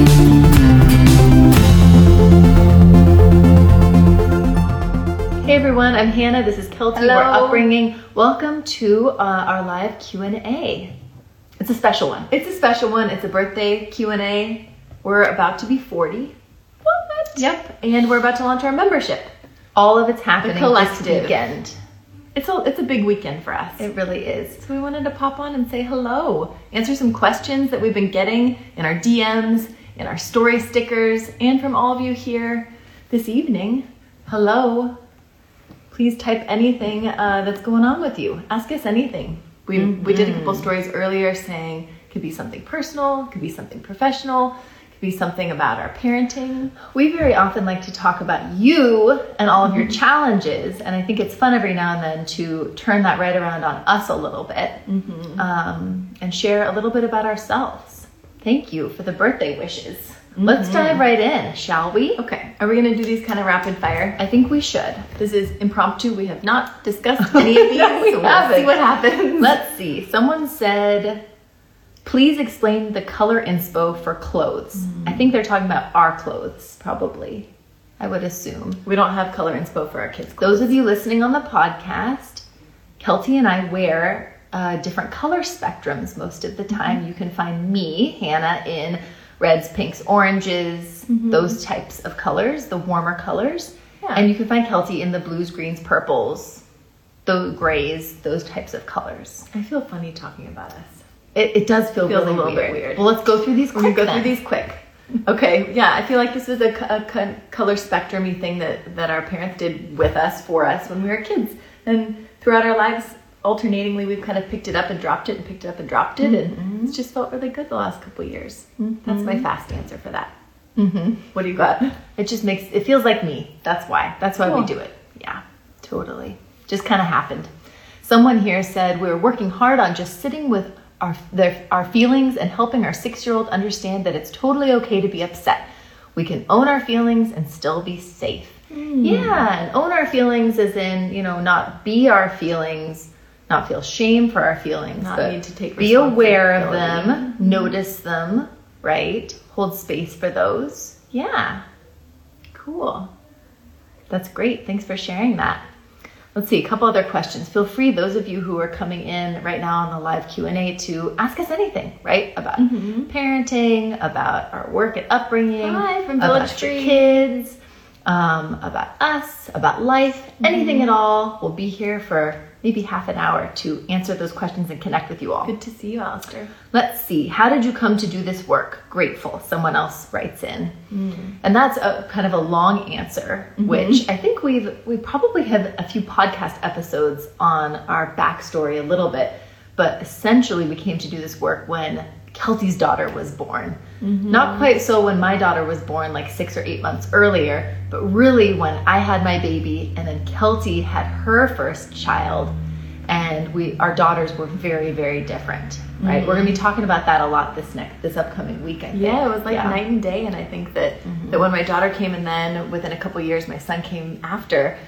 Hey everyone, I'm Hannah. This is Kelty. Hello. We're upbringing. Welcome to uh, our live Q and A. It's a special one. It's a special one. It's a birthday Q&A. We're about to be 40. What? Yep. And we're about to launch our membership. All of it's happening this collective. weekend. It's a, it's a big weekend for us. It really is. So we wanted to pop on and say hello, answer some questions that we've been getting in our DMs, in our story stickers, and from all of you here this evening. Hello. Please type anything uh, that's going on with you. Ask us anything. We, we did a couple stories earlier saying it could be something personal, it could be something professional, it could be something about our parenting. We very often like to talk about you and all of your challenges, and I think it's fun every now and then to turn that right around on us a little bit um, and share a little bit about ourselves. Thank you for the birthday wishes. Let's mhm. dive right in, shall we? Okay, are we gonna do these kind of rapid fire? I think we should. This is impromptu. We have not discussed any of these. No, we so we'll haven't. see what happens. Let's see. Someone said, please explain the color inspo for clothes. Hmm. I think they're talking about our clothes, probably. I would assume. we don't have color inspo for our kids. clothes. Those of you listening on the podcast, Kelty and I wear uh, different color spectrums most of the time. You can find me, Hannah, in reds, pinks, oranges, those types of colors, the warmer colors. Yeah. And you can find Kelty in the blues, greens, purples, the grays, those types of colors. I feel funny talking about us. It, it does feel Feels a little weird. bit weird. Well, let's go through these quick. gonna go then. through these quick. Okay, yeah, I feel like this was a, a co- color spectrumy thing that, that our parents did with us, for us, when we were kids. And throughout our lives, alternatingly, we've kind of picked it up and dropped it and picked it up and dropped it. And mm-hmm. it's just felt really good the last couple of years. Mm-hmm. That's my fast answer for that. Mhm. What do you got? It just makes it feels like me. That's why. That's why we do it. Yeah, totally. Just kind of happened. Someone here said we're working hard on just sitting with our their, our feelings and helping our six year old understand that it's totally okay to be upset. We can own our feelings and still be safe. Hmm. Yeah, and own our feelings as in you know not be our feelings, not feel shame for our feelings, Not but need to take responsibility. be aware of them, mm-hmm. notice them, right? Hold space for those. Yeah. Cool. That's great. Thanks for sharing that. Let's see a couple other questions. Feel free, those of you who are coming in right now on the live Q and A, to ask us anything, right? About mm-hmm. parenting, about our work at upbringing, Hi, from about Village your Tree. kids, um, about us, about life, anything mm-hmm. at all. We'll be here for maybe half an hour to answer those questions and connect with you all. Good to see you, Alistair. Let's see. How did you come to do this work? Grateful. Someone else writes in, mm-hmm. and that's a kind of a long answer, mm-hmm. which I think we've we probably have a few podcast episodes on our backstory a little bit, but essentially we came to do this work when Kelty's daughter was born. Mm-hmm. Not quite so when my daughter was born, like six or eight months earlier, but really when I had my baby and then Kelty had her first child and we our daughters were very very different right mm-hmm. we're going to be talking about that a lot this next this upcoming week I think. Yeah, it was like Yeah. night and day, and I think that mm-hmm. that when my daughter came, and then within a couple years, my son came after.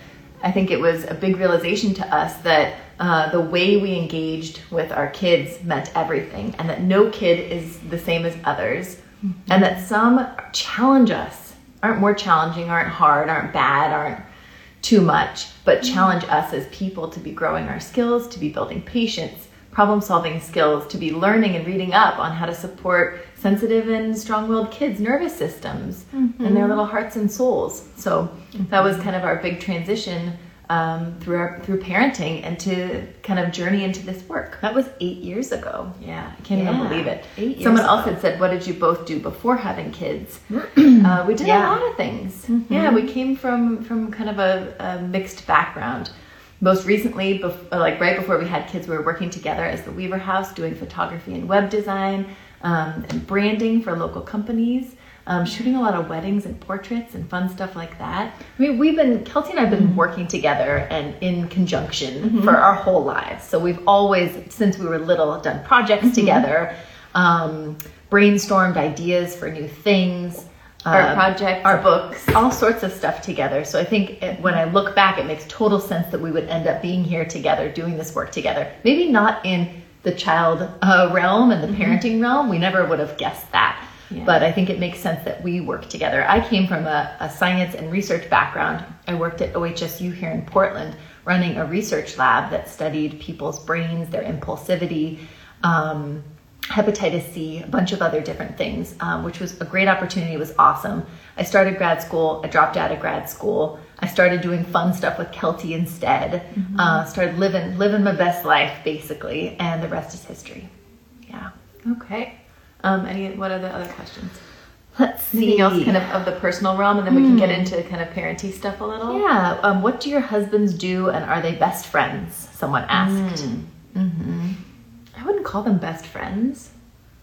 I think it was a big realization to us that uh, the way we engaged with our kids meant everything, and that no kid is the same as others, and that some challenge us, aren't more challenging, aren't hard, aren't bad, aren't too much, but challenge us as people to be growing our skills, to be building patience, problem solving skills, to be learning and reading up on how to support sensitive and strong willed kids' nervous systems mm-hmm. and their little hearts and souls. So mm-hmm. that was kind of our big transition um, through our, through parenting and to kind of journey into this work. That was eight years ago. Yeah, I can't yeah. even believe it. Eight years Someone ago. else had said, "What did you both do before having kids?" uh, we did Yeah. a lot of things. Mm-hmm. Yeah, we came from from kind of a, a mixed background. Most recently, bef- uh, like right before we had kids, we were working together as the Weaver House, doing photography and web design um, and branding for local companies. Um, shooting a lot of weddings and portraits and fun stuff like that. I mean, we've been, Kelty and I have Mm-hmm. been working together and in conjunction for our whole lives. So we've always, since we were little, done projects Mm-hmm. together, um, brainstormed ideas for new things. Art um, projects, our books. all sorts of stuff together. So I think it, when I look back, it makes total sense that we would end up being here together, doing this work together. Maybe not in the child uh, realm and the parenting realm. We never would have guessed that. Mm-hmm. Yeah. But I think it makes sense that we work together. I came from a, a science and research background. I worked at OHSU here in Portland, running a research lab that studied people's brains, their impulsivity. Um, hepatitis C, a bunch of other different things, um, which was a great opportunity. It was awesome. I started grad school. I dropped out of grad school. I started doing fun stuff with Kelty instead. Uh, started living living my best life basically, and the rest is history. Yeah. Okay. Um, any what are the other questions? Let's see. Anything else kind of of the personal realm, and then we can get into kind of parenting stuff a little. Yeah. Um, what do your husbands do, and are they best friends? Someone asked. I wouldn't call them best friends,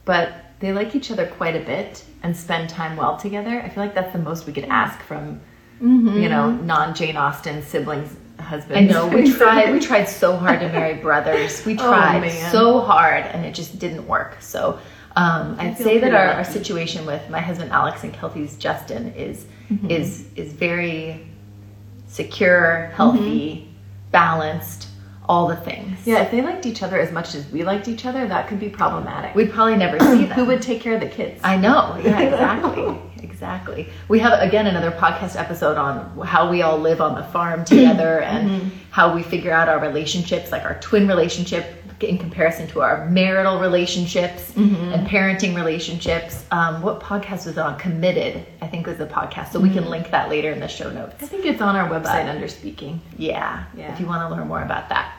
but they like each other quite a bit and spend time well together. I feel like that's the most we could ask from, you know, non Jane Austen siblings, husbands. I know we tried. We tried so hard to marry brothers. We Oh, tried man. so hard, and it just didn't work. So um, I'd say that our, our situation with my husband Alex and Kelty's Justin is Mm-hmm. is is very secure, healthy, balanced, all the things. Yeah, if they liked each other as much as we liked each other, that could be problematic. we'd probably never see them. Who would take care of the kids? I know. Yeah, exactly. exactly. We have again another podcast episode on how we all live on the farm together and how we figure out our relationships, like our twin relationship in comparison to our marital relationships and parenting relationships. Um, what podcast was on? Committed, I think was the podcast. So we can link that later in the show notes. I think it's on our website under speaking. Yeah, Yeah. if you want to learn more about that.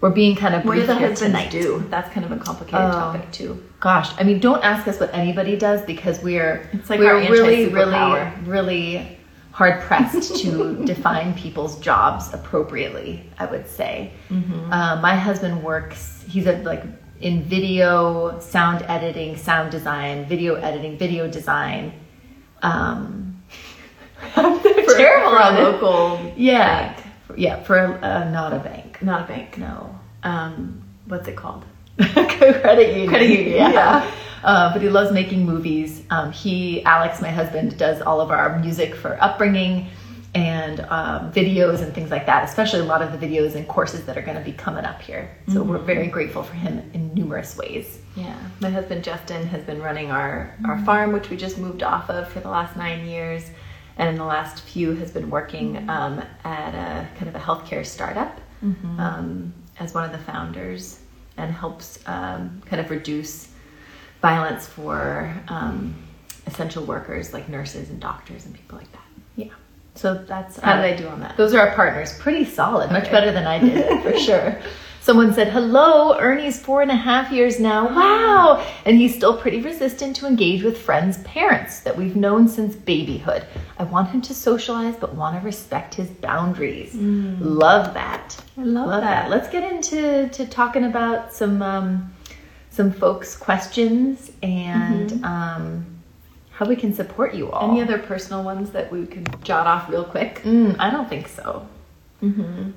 We're being kind of What do brief the here tonight. do? That's kind of a complicated Oh. topic too. Gosh, I mean, don't ask us what anybody does because we're It's like we're really, really, really hard pressed to define people's jobs appropriately. I would say. Mm-hmm. Uh, my husband works. He's a, like in video, sound editing, sound design, video editing, video design. Um, for, terrible for a local yeah, bank. yeah, for a, uh, not a bank. not a bank. No, Um, what's it called? credit union. Credit union, yeah. Uh, but he loves making movies. Um, he, Alex, my husband, does all of our music for upbringing and um, videos and things like that, especially a lot of the videos and courses that are going to be coming up here. So we're very grateful for him in numerous ways. Yeah, my husband Justin has been running our, our farm, which we just moved off of for the last nine years, and in the last few has been working um, at a kind of a healthcare startup um, as one of the founders, and helps um, kind of reduce violence for um, essential workers like nurses and doctors and people like that. Yeah. So that's How uh, did I do on that? Those are our partners. Pretty solid. Much Okay. better than I did for sure. Someone said, Hello, Ernie's four and a half years now. Wow. And he's still pretty resistant to engage with friends' parents that we've known since babyhood. I want him to socialize, but want to respect his boundaries. Love that. I love that. Let's get into to talking about some um, some folks' questions and um, how we can support you all. Any other personal ones that we could jot off real quick? Mm, I don't think so.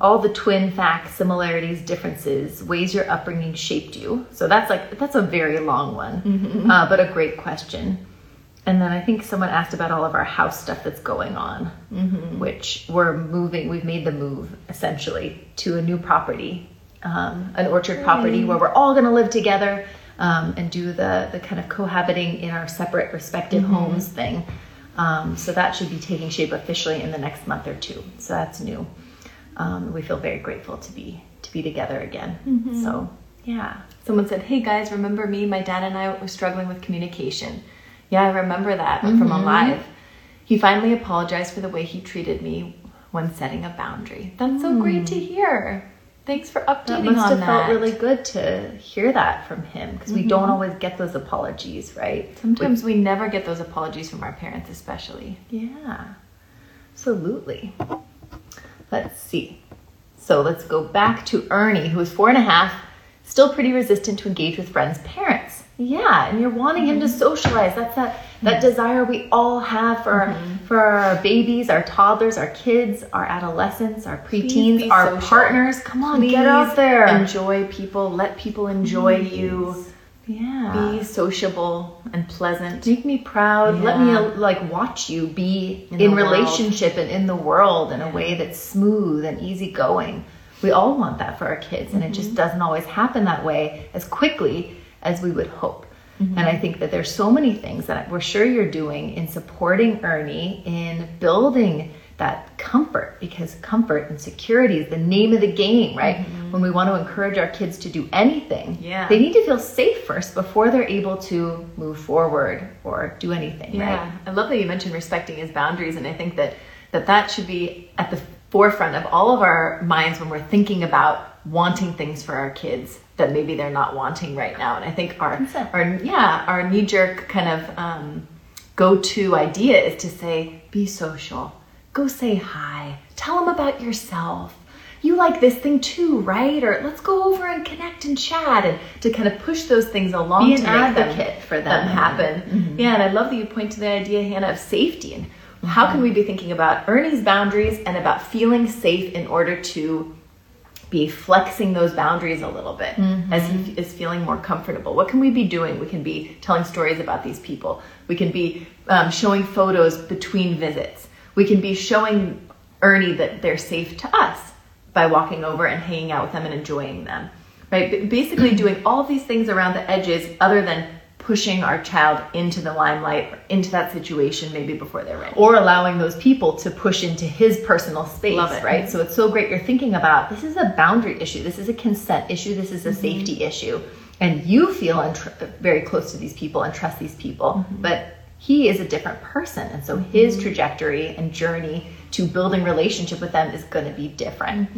All the twin facts, similarities, differences, ways your upbringing shaped you. So that's like that's a very long one, uh, but a great question. And then I think someone asked about all of our house stuff that's going on, which we're moving. We've made the move essentially to a new property, um, an orchard property where we're all going to live together um, and do the the kind of cohabiting in our separate respective homes thing. Um, so that should be taking shape officially in the next month or two. So that's new. Um, we feel very grateful to be to be together again. So Yeah. Someone said, Hey guys, remember me? My dad and I were struggling with communication. Yeah, I remember that from Mm-hmm. a live. He finally apologized for the way he treated me when setting a boundary. That's so great to hear. Thanks for updating That must have that. felt really good to hear that from him because we don't mm-hmm. always get those apologies, right? Sometimes we never get those apologies from our parents, especially. Yeah, absolutely. Let's see. So let's go back to Ernie, who is four and a half, still pretty resistant to engage with friends' parents. Yeah, and you're wanting him to mm-hmm. socialize. That's that that desire we all have for for our babies, our toddlers, our kids, our adolescents, our preteens, our social. partners. Come on, Please get out there. Enjoy people. Let people enjoy you. yeah. Be sociable and pleasant. Make me proud. Let me uh, like watch you be In in, the world. relationship and in the world in a way that's smooth and easygoing. We all want that for our kids, and it Mm-hmm. just doesn't always happen that way as quickly as we would hope. Mm-hmm. And I think that there's so many things that we're sure you're doing in supporting Ernie in building that comfort because comfort and security is the name of the game, right? When we want to encourage our kids to do anything, Mm-hmm. Yeah. they need to feel safe first before they're able to move forward or do anything, Yeah, right? I love that you mentioned respecting his boundaries, and I think that that that should be at the forefront of all of our minds when we're thinking about wanting things for our kids that maybe they're not wanting right now. And I think our our yeah our knee jerk kind of um, go to idea is to say be social, go say hi, tell them about yourself. You like this thing too, right? Or let's go over and connect and chat, and to kind of push those things along Be to an make them- for them. them happen. Yeah, and I love that you point to the idea, Hannah, of safety and how can we be thinking about Ernie's boundaries and about feeling safe in order to be flexing those boundaries a little bit as he is feeling more comfortable. What can we be doing? We can be telling stories about these people. We can be um, showing photos between visits. We can be showing Ernie that they're safe to us by walking over and hanging out with them and enjoying them. Right? Basically, doing all these things around the edges, other than pushing our child into the limelight or into that situation maybe before they're ready. Or allowing those people to push into his personal space, Love it. right? So it's so great you're thinking about this is a boundary issue, this is a consent issue, this is a mm-hmm. safety issue. And you feel untr- very close to these people and trust these people, mm-hmm. but he is a different person. And so his mm-hmm. trajectory and journey to building relationship with them is going to be different.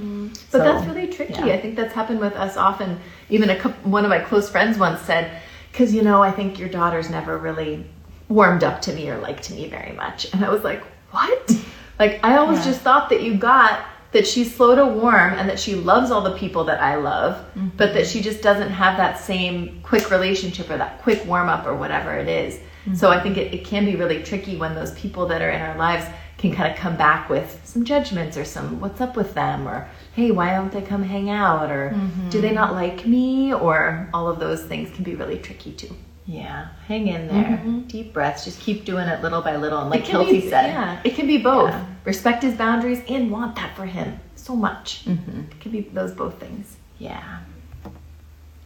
But So, that's really tricky. yeah. I think that's happened with us often. Even a couple, one of my close friends once said, "Because you know, I think your daughter's never really warmed up to me or liked me very much." And I was like, "What?" like I always Yeah. just thought that you got that she's slow to warm and that she loves all the people that I love, mm-hmm. but that she just doesn't have that same quick relationship or that quick warm up or whatever it is. Mm-hmm. So I think it, it can be really tricky when those people that are in our lives can kind of come back with some judgments or some what's up with them or hey why don't they come hang out or mm-hmm. do they not like me or all of those things can be really tricky too Yeah, hang in there. Mm-hmm. Deep breaths. Just keep doing it little by little. And like Kelty said, yeah it can be both Yeah. respect his boundaries and want that for him so much Mm-hmm. it can be those both things yeah.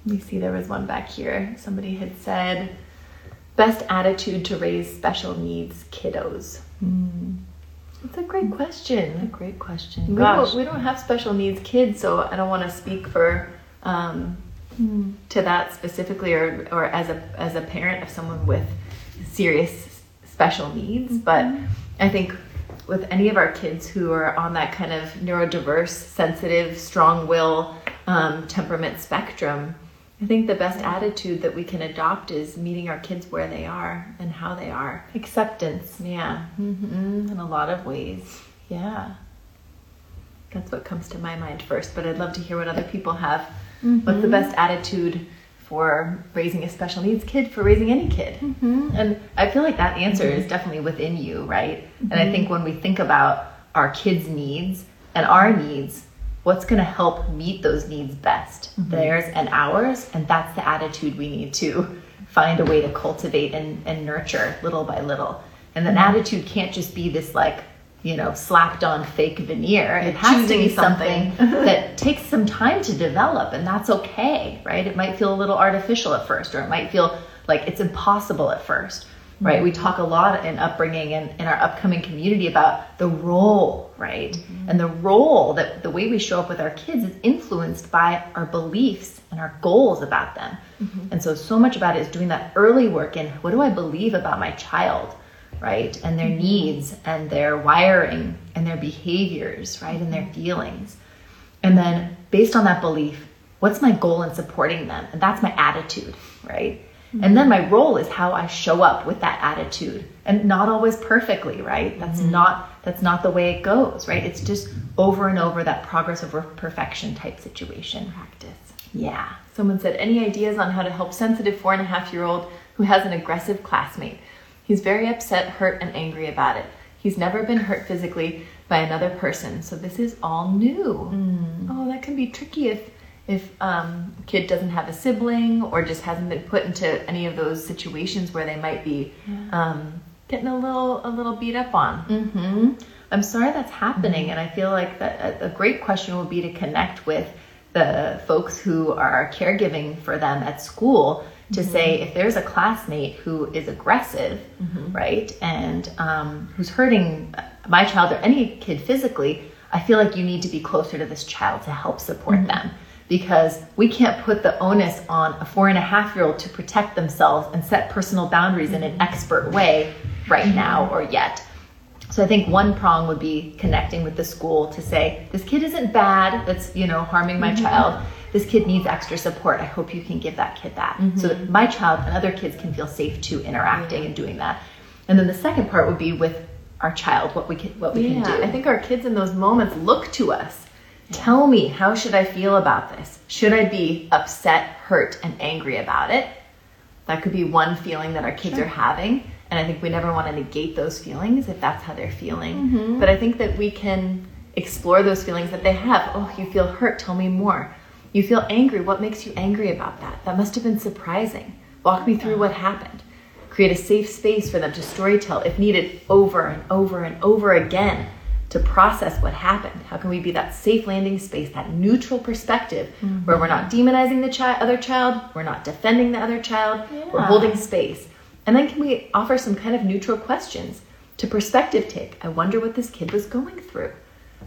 let me see there was one back here somebody had said best attitude to raise special needs kiddos mm. That's a great question. A great question. We don't, we don't have special needs kids, so I don't want to speak for um, to that specifically, or or as a as a parent of someone with serious special needs. But I think with any of our kids who are on that kind of neurodiverse, sensitive, strong will, um, temperament spectrum, I think the best attitude that we can adopt is meeting our kids where they are and how they are. acceptance Yeah, mm-hmm. in a lot of ways. Yeah. that's what comes to my mind first. But I'd love to hear what other people have. Mm-hmm. What's the best attitude for raising a special needs kid, for raising any kid? Mm-hmm. And I feel like that answer is mm-hmm. definitely within you, right? And I think when we think about our kids' needs and our needs, what's going to help meet those needs best? Mm-hmm. Theirs and ours. And that's the attitude we need to find a way to cultivate and, and nurture little by little. And that mm-hmm. attitude can't just be this like, you know, slapped on fake veneer. It has to be something, something. that takes some time to develop, and that's okay, right? It might feel a little artificial at first, or it might feel like it's impossible at first. Right? We talk a lot in upbringing and in our upcoming community about the role, right? Mm-hmm. And the role that the way we show up with our kids is influenced by our beliefs and our goals about them. Mm-hmm. And so, so much about it is doing that early work in what do I believe about my child, right? And their mm-hmm. needs and their wiring and their behaviors, right? And their mm-hmm. feelings. And then, based on that belief, what's my goal in supporting them? And that's my attitude, right? Mm-hmm. And then my role is how I show up with that attitude and not always perfectly, right? That's mm-hmm. not that's not the way it goes, right? It's just over and over that progress over perfection type situation. Practice. Yeah. Someone said, any ideas on how to help sensitive four and a half year old who has an aggressive classmate? He's very upset, hurt, and angry about it. He's never been hurt physically by another person, so this is all new. Mm. Oh, that can be tricky if if um, a kid doesn't have a sibling or just hasn't been put into any of those situations where they might be yeah. um, getting a little a little beat up on. Mm-hmm. I'm sorry that's happening, mm-hmm. and I feel like that a great question would be to connect with the folks who are caregiving for them at school to mm-hmm. say if there's a classmate who is aggressive, mm-hmm. right, and um, who's hurting my child or any kid physically, I feel like you need to be closer to this child to help support mm-hmm. them because we can't put the onus on a four and a half year old to protect themselves and set personal boundaries in an mm-hmm. expert way right mm-hmm. now or yet. So I think one prong would be connecting with the school to say, this kid isn't bad, that's, you know, harming my mm-hmm. child. This kid needs extra support. I hope you can give that kid that. Mm-hmm. So that my child and other kids can feel safe too interacting and doing that. And then the second part would be with our child, what we can what we yeah, can do. I think our kids in those moments look to us Tell me, how should I feel about this? Should I be upset, hurt, and angry about it? That could be one feeling that our kids sure. are having. And I think we never want to negate those feelings if that's how they're feeling. Mm-hmm. But I think that we can explore those feelings that they have. Oh, you feel hurt, tell me more. You feel angry, what makes you angry about that? That must have been surprising. Walk me through what happened. Create a safe space for them to storytell if needed over and over and over again to process what happened? How can we be that safe landing space, that neutral perspective mm-hmm. where we're not demonizing the chi- other child, we're not defending the other child, yeah. we're holding space. And then can we offer some kind of neutral questions to perspective take? I wonder what this kid was going through.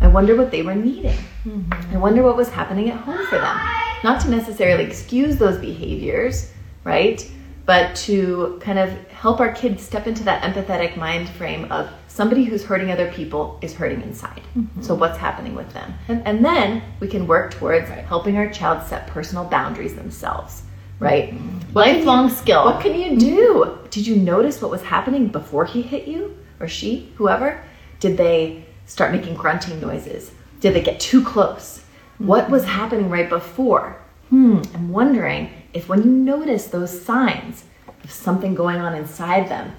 I wonder what they were needing. Mm-hmm. I wonder what was happening at home for them. Not to necessarily excuse those behaviors, right? But to kind of help our kids step into that empathetic mind frame of somebody who's hurting other people is hurting inside. Mm-hmm. So what's happening with them? And, and then we can work towards right. helping our child set personal boundaries themselves. Right? Mm-hmm. Lifelong you, skill. What can you do? Did you notice what was happening before he hit you or she, whoever? Did they start making grunting noises? Did they get too close? Mm-hmm. What was happening right before? Hmm, I'm wondering if when you notice those signs of something going on inside them,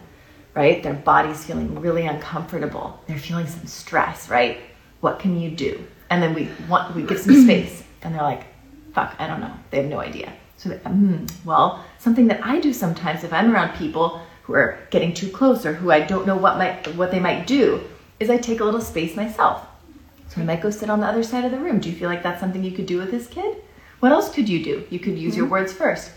right? Their body's feeling really uncomfortable. They're feeling some stress, right? What can you do? And then we want we give some space, and they're like, "Fuck, I don't know." They have no idea. So, they, mm, well, something that I do sometimes if I'm around people who are getting too close or who I don't know what might what they might do is I take a little space myself. So I might go sit on the other side of the room. Do you feel like that's something you could do with this kid? What else could you do? You could use mm-hmm. your words first.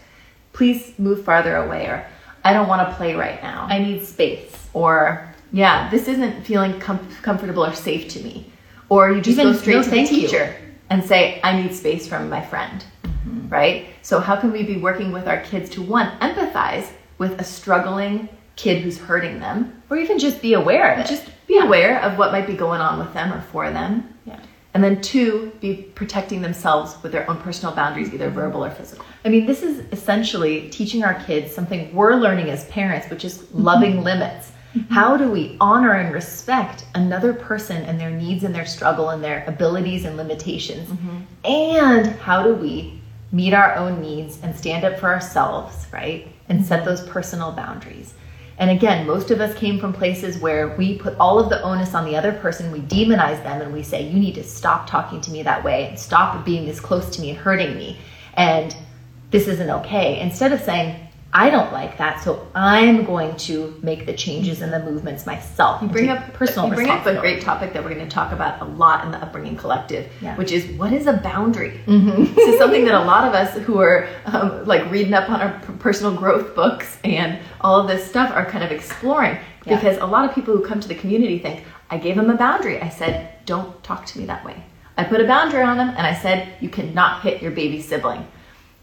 Please move farther away or I don't want to play right now. I need space. Or, yeah, this isn't feeling com- comfortable or safe to me. Or you just Even, go straight no, to the teacher you. and say, I need space from my friend. Mm-hmm. Right? So, how can we be working with our kids to one, empathize with a struggling kid who's hurting them, or even just be aware of it? Just be yeah. aware of what might be going on with them or for them. Yeah. And then two, be protecting themselves with their own personal boundaries, either verbal or physical. I mean, this is essentially teaching our kids something we're learning as parents, which is loving mm-hmm. limits. Mm-hmm. How do we honor and respect another person and their needs and their struggle and their abilities and limitations? Mm-hmm. And how do we meet our own needs and stand up for ourselves, right? And set mm-hmm. those personal boundaries. And again, most of us came from places where we put all of the onus on the other person, we demonize them, and we say, You need to stop talking to me that way and stop being this close to me and hurting me. And this isn't okay. Instead of saying, I don't like that, so I'm going to make the changes and the movements myself. You bring up personal. You bring up a great topic that we're going to talk about a lot in the Upbringing Collective, yeah. which is what is a boundary. Mm-hmm. this is something that a lot of us who are um, like reading up on our personal growth books and all of this stuff are kind of exploring yeah. because a lot of people who come to the community think I gave them a boundary. I said, don't talk to me that way. I put a boundary on them and I said, you cannot hit your baby sibling.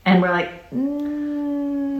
And we're like, mm,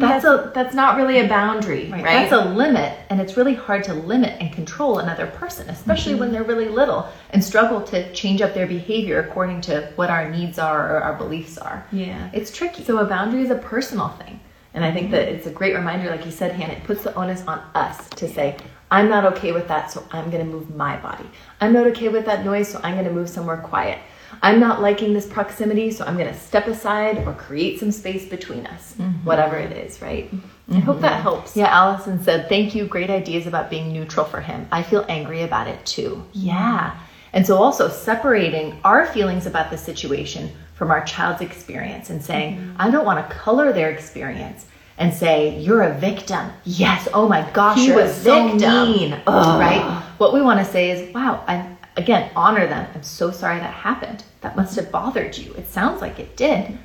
that's, that's, a that's not really a boundary, right. right. That's a limit, and it's really hard to limit and control another person, especially mm-hmm. when they're really little and struggle to change up their behavior according to what our needs are or our beliefs are. Yeah, it's tricky. So a boundary is a personal thing, and I think mm-hmm. that it's a great reminder, like you said, Hannah. It puts the onus on us to say, I'm not okay with that, so I'm going to move my body. I'm not okay with that noise, so I'm going to move somewhere quiet. I'm not liking this proximity, so I'm going to step aside or create some space between us, mm-hmm. whatever it is, right? Mm-hmm. I hope that helps. Yeah, Allison said, Thank you. Great ideas about being neutral for him. I feel angry about it too. Yeah. And so, also separating our feelings about the situation from our child's experience and saying, mm-hmm. I don't want to color their experience and say, You're a victim. Yes. Oh my gosh, he you're was a victim. so mean. Ugh. Right? What we want to say is, Wow, I'm again, honor them. I'm so sorry that happened. That must have bothered you. It sounds like it did.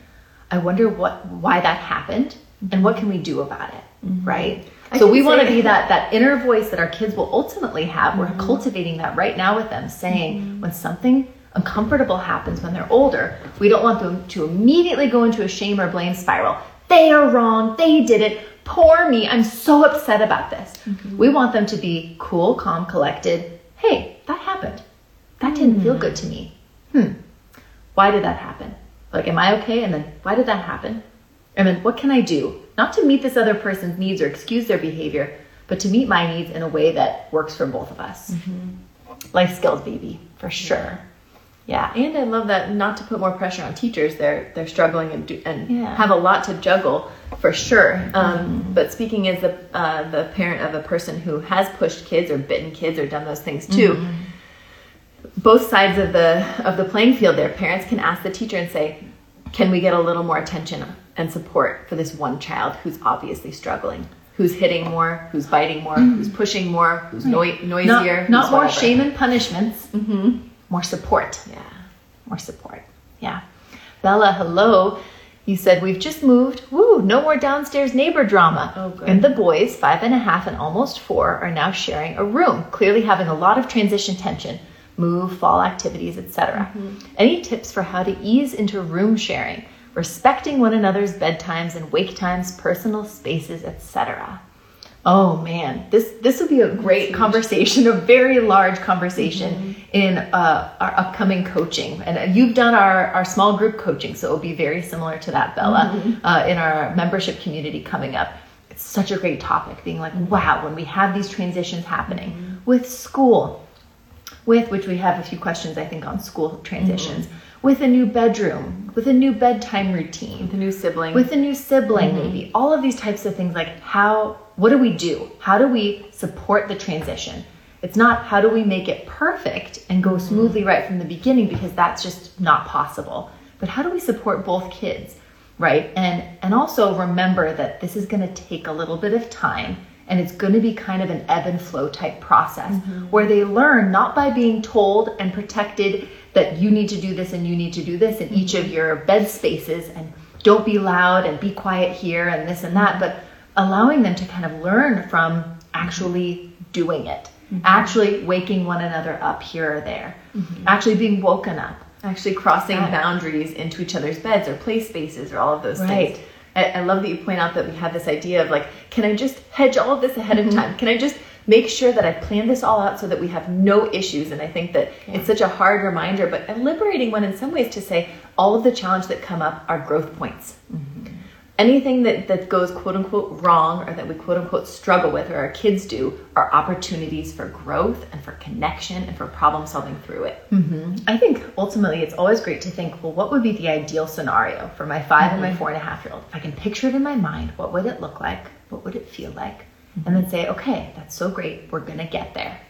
I wonder what why that happened and what can we do about it, mm-hmm. right? I so we want to be that that inner voice that our kids will ultimately have. Mm-hmm. We're cultivating that right now with them, saying mm-hmm. when something uncomfortable happens when they're older, we don't want them to immediately go into a shame or blame spiral. They are wrong. They did it. Poor me. I'm so upset about this. Mm-hmm. We want them to be cool, calm, collected. Hey, that happened that didn't feel good to me. Hmm. Why did that happen? Like, am I okay? And then, why did that happen? And then, what can I do? Not to meet this other person's needs or excuse their behavior, but to meet my needs in a way that works for both of us. Mm-hmm. Life skills, baby, for sure. Yeah. And I love that not to put more pressure on teachers. They're they're struggling and do, and yeah. have a lot to juggle for sure. Um, mm-hmm. But speaking as the uh, the parent of a person who has pushed kids or bitten kids or done those things too. Mm-hmm both sides of the of the playing field there parents can ask the teacher and say can we get a little more attention and support for this one child who's obviously struggling who's hitting more who's biting more mm-hmm. who's pushing more who's no- noisier not, not more shame and punishments mm-hmm. more support yeah more support yeah bella hello you said we've just moved. Woo, no more downstairs neighbor drama. Oh, good. And the boys, five and a half and almost four, are now sharing a room, clearly having a lot of transition tension move, fall activities, etc. Mm-hmm. Any tips for how to ease into room sharing, respecting one another's bedtimes and wake times, personal spaces, etc. Oh man, this this would be a great conversation, a very large conversation mm-hmm. in uh, our upcoming coaching. And you've done our, our small group coaching, so it will be very similar to that, Bella, mm-hmm. uh, in our membership community coming up. It's such a great topic, being like, wow, when we have these transitions happening mm-hmm. with school, with which we have a few questions I think on school transitions, mm-hmm. with a new bedroom, with a new bedtime routine, with a new sibling, with a new sibling mm-hmm. maybe. All of these types of things like how what do we do? How do we support the transition? It's not how do we make it perfect and go mm-hmm. smoothly right from the beginning because that's just not possible. But how do we support both kids? Right? And and also remember that this is going to take a little bit of time and it's going to be kind of an ebb and flow type process mm-hmm. where they learn not by being told and protected that you need to do this and you need to do this in mm-hmm. each of mm-hmm. your bed spaces and don't be loud and be quiet here and this and that, but allowing them to kind of learn from actually doing it, mm-hmm. actually waking one another up here or there, mm-hmm. actually being woken up. Actually crossing boundaries into each other's beds or play spaces or all of those right. things I, I, love that you point out that we have this idea of like, can I just hedge all of this ahead mm-hmm. of time? Can I just make sure that I plan this all out so that we have no issues? And I think that yeah. it's such a hard reminder, but a liberating one in some ways to say all of the challenges that come up are growth points. Mm-hmm anything that, that goes quote unquote wrong or that we quote unquote struggle with or our kids do are opportunities for growth and for connection and for problem solving through it. Mm-hmm. I think ultimately it's always great to think, well, what would be the ideal scenario for my 5 mm-hmm. and my mm-hmm. four and a half year old? If I can picture it in my mind, what would it look like? What would it feel like? Mm-hmm. And then say, okay, that's so great. We're going to get there.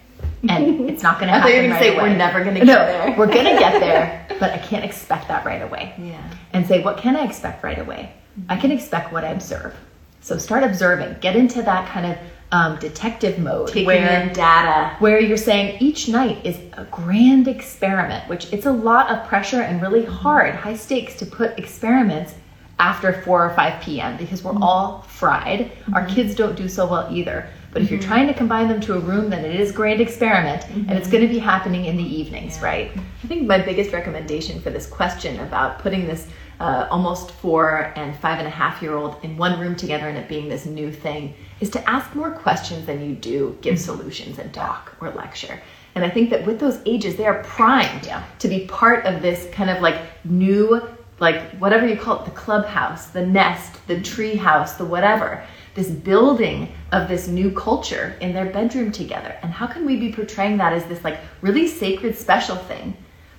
And it's not going to happen. I thought you were going to say away. we're never going to get no, there. we're going to get there, but I can't expect that right away. Yeah. And say, what can I expect right away? I can expect what I observe. So start observing. Get into that kind of um, detective mode Taking where in data. where you're saying each night is a grand experiment, which it's a lot of pressure and really mm-hmm. hard, high stakes to put experiments after 4 or 5 p.m. because we're mm-hmm. all fried. Our mm-hmm. kids don't do so well either. But if you're trying to combine them to a room, then it is grand experiment and it's going to be happening in the evenings, right? I think my biggest recommendation for this question about putting this uh, almost four and five and a half year old in one room together and it being this new thing is to ask more questions than you do give solutions and talk or lecture. And I think that with those ages, they are primed Yeah. to be part of this kind of like new, like whatever you call it, the clubhouse, the nest, the tree house, the whatever, this building of this new culture in their bedroom together. And how can we be portraying that as this like really sacred, special thing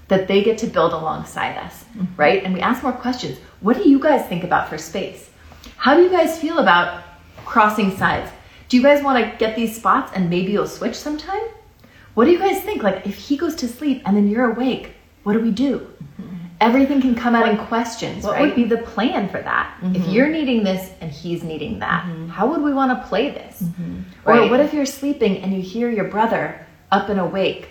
that they get to build alongside us, right? And we ask more questions. What do you guys think about for space? How do you guys feel about crossing sides? Do you guys want to get these spots and maybe you'll switch sometime? What do you guys think? Like, if he goes to sleep and then you're awake, what do we do? Mm-hmm. Everything can come out in questions, What right? would be the plan for that? If mm-hmm. you're needing this and he's needing that, mm-hmm. how would we want to play this? Or Right. what if you're sleeping and you hear your brother up and awake?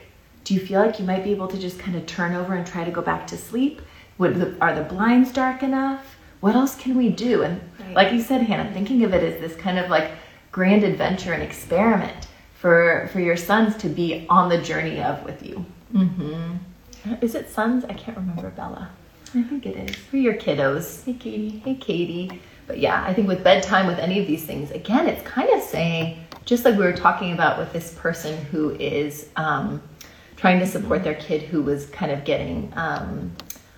Do you feel like you might be able to just kind of turn over and try to go back to sleep? Would the, are the blinds dark enough? What else can we do? And Right. like you said, Hannah, thinking of it as this kind of like grand adventure and experiment for for your sons to be on the journey of with you. Mm-hmm. Is it sons? I can't remember Bella. I think it is. For your kiddos. Hey, Katie. Hey, Katie. But yeah, I think with bedtime, with any of these things, again, it's kind of saying, just like we were talking about with this person who is um, trying to support their kid who was kind of getting um,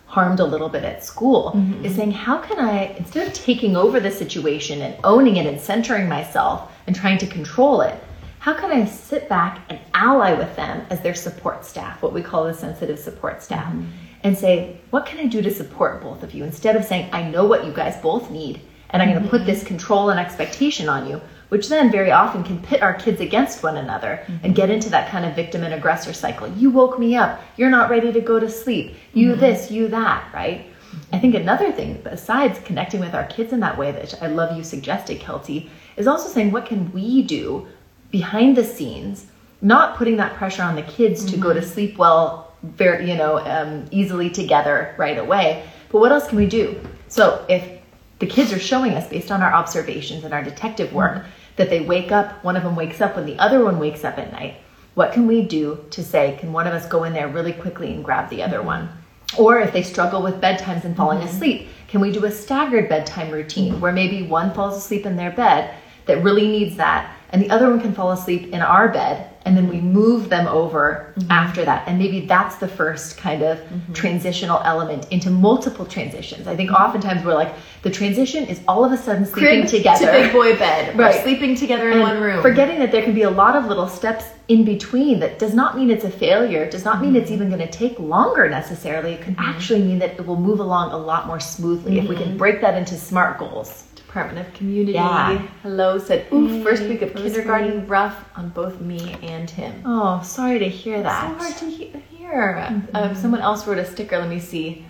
harmed a little bit at school, mm-hmm. is saying, how can I, instead of taking over the situation and owning it and centering myself and trying to control it, how can I sit back and ally with them as their support staff, what we call the sensitive support staff, mm-hmm. and say, what can I do to support both of you? Instead of saying, I know what you guys both need, and I'm going to put mm-hmm. this control and expectation on you, which then very often can pit our kids against one another and mm-hmm. get into that kind of victim and aggressor cycle. You woke me up. You're not ready to go to sleep. You mm-hmm. this, you that, right? Mm-hmm. I think another thing, besides connecting with our kids in that way, that I love you suggested, Kelty, is also saying, what can we do behind the scenes, not putting that pressure on the kids to go to sleep well, very, you know, um, easily together right away. But what else can we do? So if the kids are showing us, based on our observations and our detective work, that they wake up, one of them wakes up when the other one wakes up at night. What can we do to say, can one of us go in there really quickly and grab the other one? Or if they struggle with bedtimes and falling mm-hmm. asleep, can we do a staggered bedtime routine where maybe one falls asleep in their bed that really needs that, and the other one can fall asleep in our bed, and then we move them over mm-hmm. after that. And maybe that's the first kind of mm-hmm. transitional element into multiple transitions. I think mm-hmm. oftentimes we're like, the transition is all of a sudden sleeping Crib together. to big boy bed, Right. sleeping together in And one room. Forgetting that there can be a lot of little steps in between that does not mean it's a failure, does not mean it's even going to take longer necessarily. It could actually mean that it will move along a lot more smoothly if we can break that into smart goals. Department of Community. Yeah. Hello said, ooh, Hey, first week of kindergarten rough on both me and him. Oh, sorry to hear that. So hard to he- hear. Uh, someone else wrote a sticker. Let me see.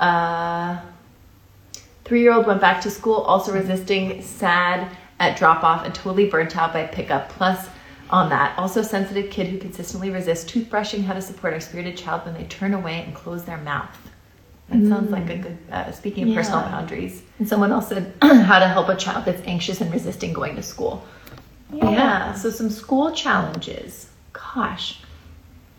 Uh, Three-year-old went back to school, also resisting, sad at drop-off, and totally burnt out by pickup. Plus, on that, also sensitive kid who consistently resists toothbrushing. How to support our spirited child when they turn away and close their mouth. That sounds like a good. Uh, speaking of personal boundaries. And someone else said how to help a child that's anxious and resisting going to school. Yeah. So some school challenges. Gosh.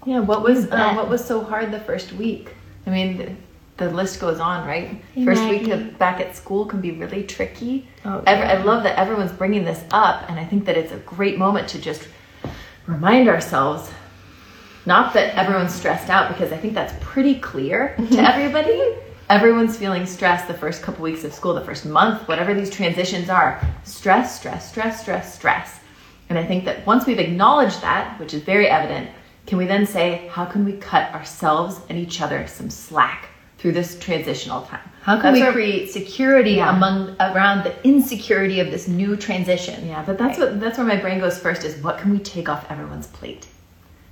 Yeah, what was uh, what was so hard the first week? I mean, the, the list goes on, right? Hey, first week of back at school can be really tricky. Oh, Ever, I love that everyone's bringing this up, and I think that it's a great moment to just remind ourselves. Not that everyone's stressed out, because I think that's pretty clear to mm-hmm. everybody. Everyone's feeling stressed the first couple weeks of school, the first month, whatever these transitions are. Stress, stress, stress, stress, stress. And I think that once we've acknowledged that, which is very evident, can we then say, how can we cut ourselves and each other some slack through this transitional time? How can That's we our- create security Yeah. among around the insecurity of this new transition? Yeah, but that's what that's where my brain goes first is what can we take off everyone's plate?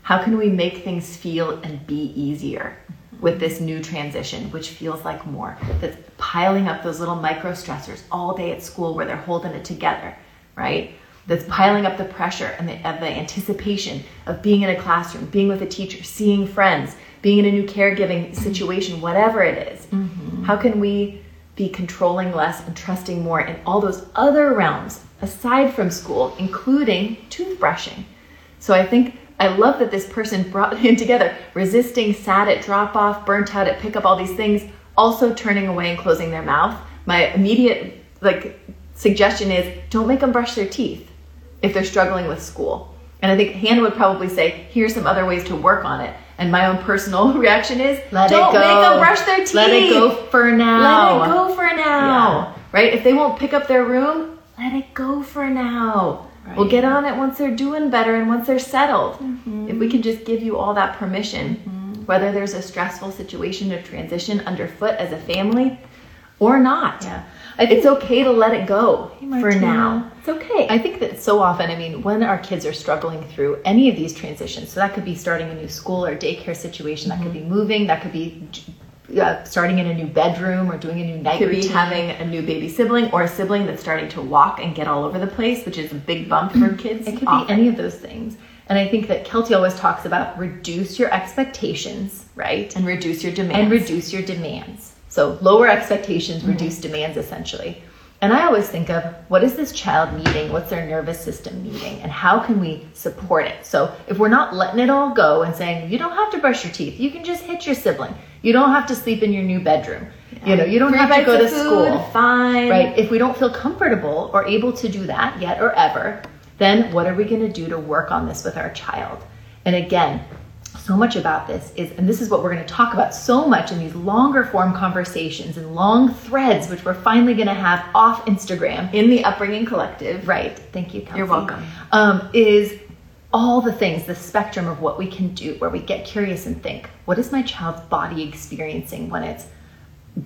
How can we make things feel and be easier? with this new transition, which feels like more. That's piling up those little micro stressors all day at school where they're holding it together, right? That's piling up the pressure and the, of the anticipation of being in a classroom, being with a teacher, seeing friends, being in a new caregiving situation, whatever it is. Mm-hmm. How can we be controlling less and trusting more in all those other realms aside from school, including toothbrushing? So I think I love that this person brought in together resisting, sad at drop off, burnt out at pick up, all these things, also turning away and closing their mouth. My immediate like suggestion is don't make them brush their teeth if they're struggling with school. And I think Hannah would probably say, here's some other ways to work on it. And my own personal reaction is, Let don't it go. make them brush their teeth. Let it go for now. Let it go for now. Yeah. Right? If they won't pick up their room, let it go for now. Right. We'll get on it once they're doing better and once they're settled. Mm-hmm. If we can just give you all that permission, whether there's a stressful situation of transition underfoot as a family or not. Yeah. I think it's okay to let it go for now. It's okay. I think that so often, I mean, when our kids are struggling through any of these transitions, so that could be starting a new school or daycare situation, that could be moving, that could be uh, starting in a new bedroom or doing a new night could be routine. having a new baby sibling or a sibling that's starting to walk and get all over the place, which is a big bump for kids. It could often. be any of those things. And I think that Kelty always talks about reduce your expectations, right? and reduce your demands. and reduce your demands. So lower expectations, reduce demands essentially. And I always think of what is this child needing? What's their nervous system needing? And how can we support it? So if we're not letting it all go and saying, you don't have to brush your teeth, you can just hit your sibling. You don't have to sleep in your new bedroom. You know, you don't Three have to go to food, school. Fine. Right? If we don't feel comfortable or able to do that yet or ever, then what are we going to do to work on this with our child? And again, so much about this is, and this is what we're going to talk about so much in these longer form conversations and long threads, which we're finally going to have off Instagram. In the Upbringing Collective. Right. Thank you, Kelty. You're welcome. Um, is all the things, the spectrum of what we can do, where we get curious and think, what is my child's body experiencing when it's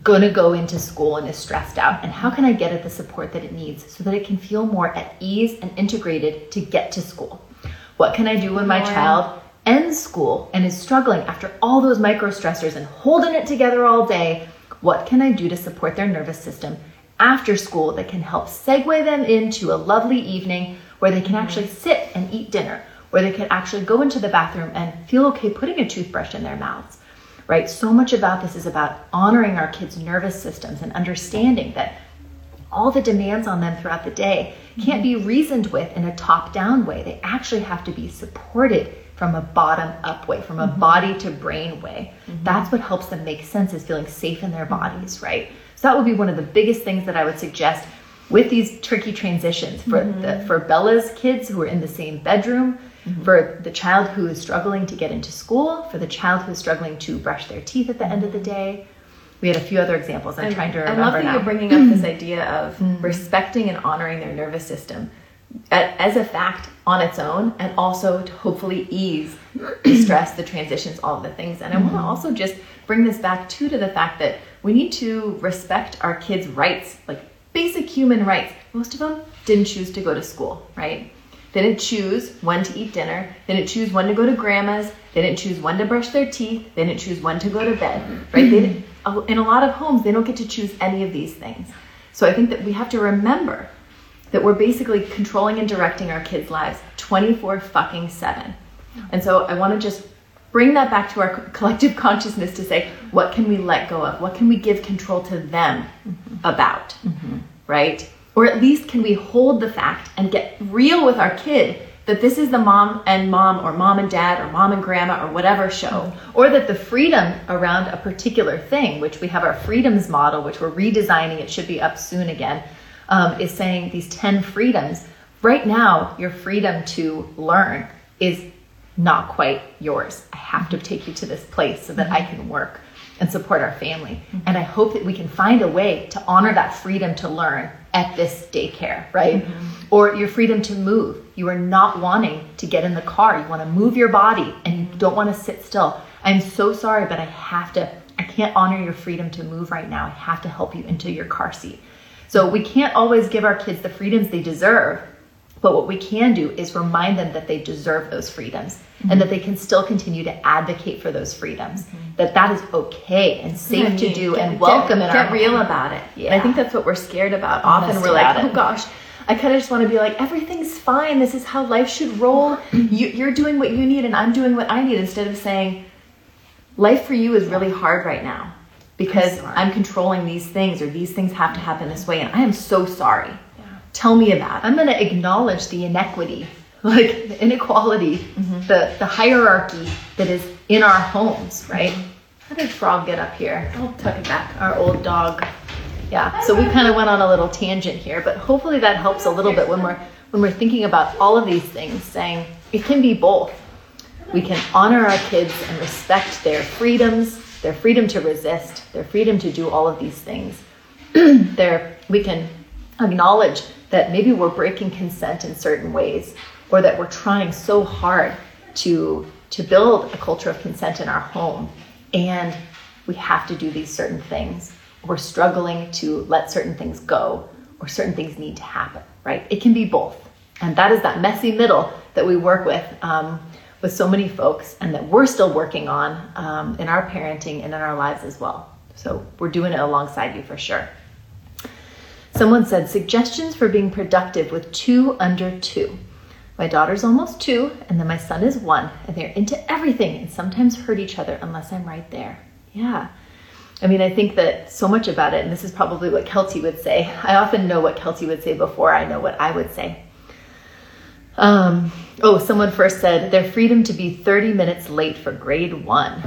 going to go into school and is stressed out? And how can I get it the support that it needs so that it can feel more at ease and integrated to get to school? What can I do when my child ends school and is struggling after all those micro stressors and holding it together all day? What can I do to support their nervous system after school that can help segue them into a lovely evening where they can actually sit and eat dinner, where they can actually go into the bathroom and feel okay putting a toothbrush in their mouths? Right? So much about this is about honoring our kids' nervous systems and understanding that all the demands on them throughout the day can't mm-hmm. be reasoned with in a top down way. They actually have to be supported from a bottom up way, from a mm-hmm. body to brain way. Mm-hmm. That's what helps them make sense is feeling safe in their bodies, right? So that would be one of the biggest things that I would suggest with these tricky transitions for mm-hmm. the for Bella's kids who are in the same bedroom, for the child who is struggling to get into school, for the child who is struggling to brush their teeth at the end of the day. We had a few other examples. I'm trying to remember I love that now. you're bringing up this idea of respecting and honoring their nervous system as a fact on its own, and also to hopefully ease the stress, the transitions, all of the things. And I want to mm-hmm. also just bring this back too to the fact that we need to respect our kids' rights, like basic human rights. Most of them didn't choose to go to school, right? They didn't choose when to eat dinner. They didn't choose when to go to grandma's. They didn't choose when to brush their teeth. They didn't choose when to go to bed, right? They mm-hmm. didn't, in a lot of homes, they don't get to choose any of these things. So I think that we have to remember that we're basically controlling and directing our kids' lives 24 fucking 7. And so I want to just bring that back to our collective consciousness to say, what can we let go of? What can we give control to them mm-hmm. about? Mm-hmm. Right? Or at least can we hold the fact and get real with our kid that this is the mom and mom or mom and dad or mom and grandma or whatever show. Mm-hmm. or that the freedom around a particular thing, which we have our freedoms model, which we're redesigning, it should be up soon again, um, is saying these 10 freedoms. Right now, your freedom to learn is not quite yours. I have to take you to this place so that I can work and support our family. And I hope that we can find a way to honor that freedom to learn at this daycare, right? Or your freedom to move. You are not wanting to get in the car. You want to move your body and you don't want to sit still. I'm so sorry, but I have to, I can't honor your freedom to move right now. I have to help you into your car seat. So we can't always give our kids the freedoms they deserve But what we can do is remind them that they deserve those freedoms mm-hmm. and that they can still continue to advocate for those freedoms. Mm-hmm. That that is okay and safe yeah, to do get, and welcome get, get real home. about it. Yeah. I think that's what we're scared about. Often we're like, oh gosh, I kind of just want to be like, everything's fine. This is how life should roll. You, you're doing what you need and I'm doing what I need instead of saying, life for you is really hard right now because I'm, controlling these things or these things have to happen this way and I am so sorry. Yeah. Tell me about it. I'm going to acknowledge the inequity, like the inequality, mm-hmm. the, the hierarchy that is in our homes, right? Mm-hmm. How did Frog get up here? I'll tuck it back. Our old dog. Yeah, so we kind of went on a little tangent here, but hopefully that helps a little bit when we're when we're thinking about all of these things, saying it can be both. We can honor our kids and respect their freedoms, their freedom to resist, their freedom to do all of these things. there, we can acknowledge that maybe we're breaking consent in certain ways, or that we're trying so hard to to build a culture of consent in our home, and we have to do these certain things. We're struggling to let certain things go, or certain things need to happen. Right? It can be both, and that is that messy middle that we work with. Um, with so many folks and that we're still working on um, in our parenting and in our lives as well. So we're doing it alongside you for sure. Someone said suggestions for being productive with two under two. My daughter's almost two, and then my son is one, and they're into everything and sometimes hurt each other unless I'm right there. Yeah. I mean, I think that so much about it, and this is probably what Kelty would say. I often know what Kelty would say before I know what I would say. Um, oh, someone first said their freedom to be 30 minutes late for grade one.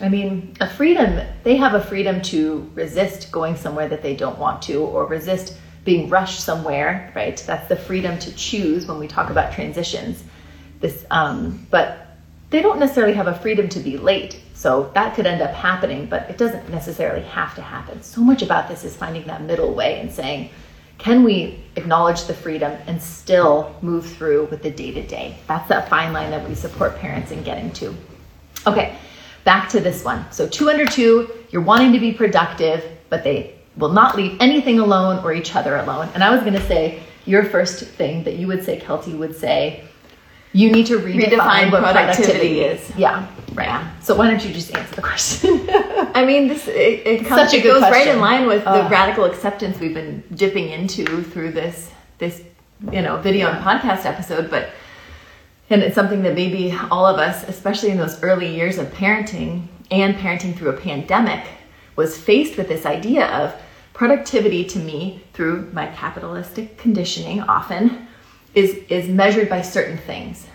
I mean, a freedom, they have a freedom to resist going somewhere that they don't want to or resist being rushed somewhere, right? That's the freedom to choose when we talk about transitions. This, um, but they don't necessarily have a freedom to be late. So that could end up happening, but it doesn't necessarily have to happen. So much about this is finding that middle way and saying, can we acknowledge the freedom and still move through with the day to day? That's that fine line that we support parents in getting to. Okay, back to this one. So, two under two, you're wanting to be productive, but they will not leave anything alone or each other alone. And I was going to say, your first thing that you would say, Kelty would say, you need to redefine, redefine what productivity, productivity is. Yeah, right. Yeah. So why don't you just answer the question? I mean, this it, it, comes, Such a it goes question. right in line with uh, the radical acceptance we've been dipping into through this this you know video and podcast episode, but and it's something that maybe all of us, especially in those early years of parenting and parenting through a pandemic, was faced with this idea of productivity to me through my capitalistic conditioning often is is measured by certain things.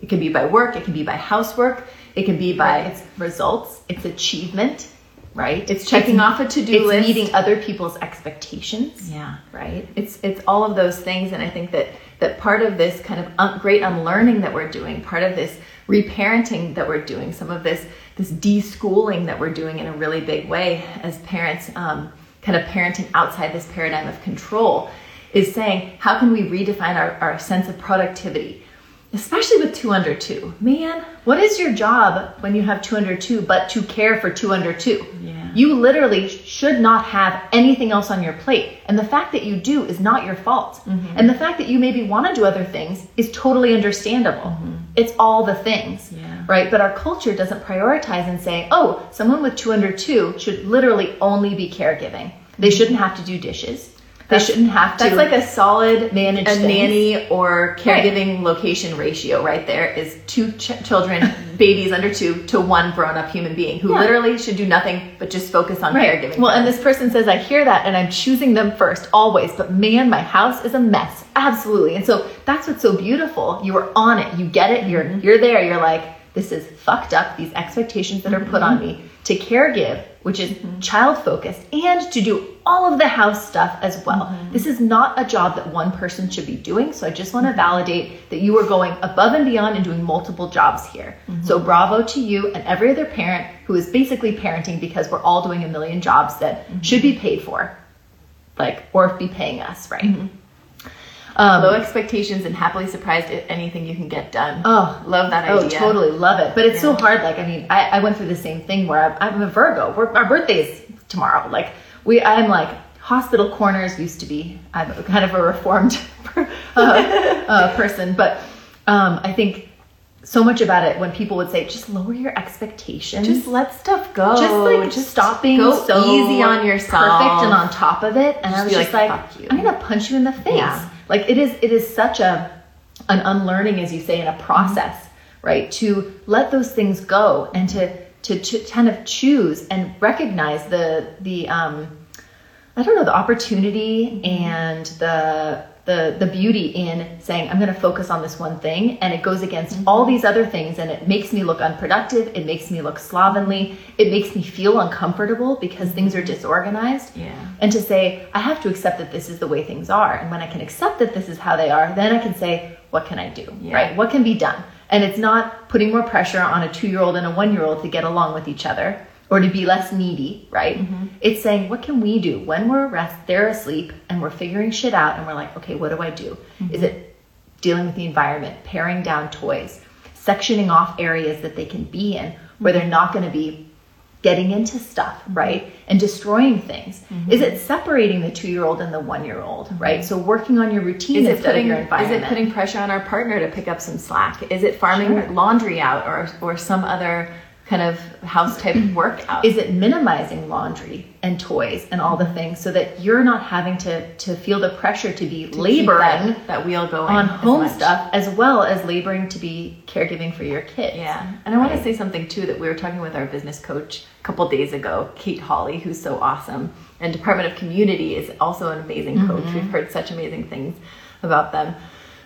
It can be by work, it can be by housework, it can be by its results, its achievement, right? It's checking it's, off a to-do list, It's meeting other people's expectations. Yeah, right. It's it's all of those things, and I think that that part of this kind of un- great unlearning that we're doing, part of this reparenting that we're doing, some of this this deschooling that we're doing in a really big way as parents, um, kind of parenting outside this paradigm of control is saying, how can we redefine our, our sense of productivity? Especially with two under two. Man, what is your job when you have two under two but to care for two under two? Yeah. You literally should not have anything else on your plate. And the fact that you do is not your fault. Mm-hmm. And the fact that you maybe want to do other things is totally understandable. Mm-hmm. It's all the things, yeah. right? But our culture doesn't prioritize and say, oh, someone with two under two should literally only be caregiving. They shouldn't have to do dishes. They shouldn't have to. That's like a solid manage a nanny or caregiving right. location ratio right there is two ch- children, babies under two, to one grown-up human being who yeah. literally should do nothing but just focus on right. caregiving. Well, and this person says, I hear that and I'm choosing them first always, but man, my house is a mess. Absolutely. And so that's what's so beautiful. You are on it. You get it. You're mm-hmm. you're there. You're like, this is fucked up. These expectations that are put mm-hmm. on me to care give, which is mm-hmm. child focused, and to do all of the house stuff as well. Mm-hmm. This is not a job that one person should be doing. So I just want to mm-hmm. validate that you are going above and beyond and doing multiple jobs here. Mm-hmm. So bravo to you and every other parent who is basically parenting because we're all doing a million jobs that mm-hmm. should be paid for, like, or be paying us, right? Mm-hmm. Um, Low expectations and happily surprised at anything you can get done. Oh, love that oh, idea. Oh, totally love it. But it's yeah. so hard. Like, I mean, I, I went through the same thing where I'm, I'm a Virgo. We're, our birthday's tomorrow. Like, we, I'm like hospital corners used to be. I'm kind of a reformed uh, uh, person, but um, I think so much about it when people would say, just lower your expectations. Just let stuff go. Just like just stop being go so easy on yourself. perfect and on top of it. And I was just like, like, I'm gonna punch you in the face. Yeah. Like it is, it is such a an unlearning, as you say, in a process, right? To let those things go and to to ch- kind of choose and recognize the the um, I don't know the opportunity mm-hmm. and the the the beauty in saying I'm going to focus on this one thing and it goes against mm-hmm. all these other things and it makes me look unproductive it makes me look slovenly it makes me feel uncomfortable because things are mm-hmm. disorganized. Yeah. and to say I have to accept that this is the way things are and when I can accept that this is how they are then I can say what can I do? Yeah. right? What can be done and it's not putting more pressure on a 2-year-old and a 1-year-old to get along with each other or to be less needy, right? Mm-hmm. It's saying, what can we do when we're rest, they're asleep and we're figuring shit out and we're like, okay, what do I do? Mm-hmm. Is it dealing with the environment, paring down toys, sectioning off areas that they can be in where mm-hmm. they're not going to be getting into stuff, mm-hmm. right? And destroying things. Mm-hmm. Is it separating the two year old and the one year old, mm-hmm. right? So working on your routine Is it putting your is it putting pressure on our partner to pick up some slack? Is it farming Sure. laundry out or or some other kind of house type work out? is it minimizing laundry and toys and all the things so that you're not having to to feel the pressure to be to laboring that, that wheel going on home stuff as well as laboring to be caregiving for your kids. Yeah, and I want to say something too that we were talking with our business coach a couple days ago, Kate Hawley, who's so awesome, and Department of Community is also an amazing coach. We've heard such amazing things about them,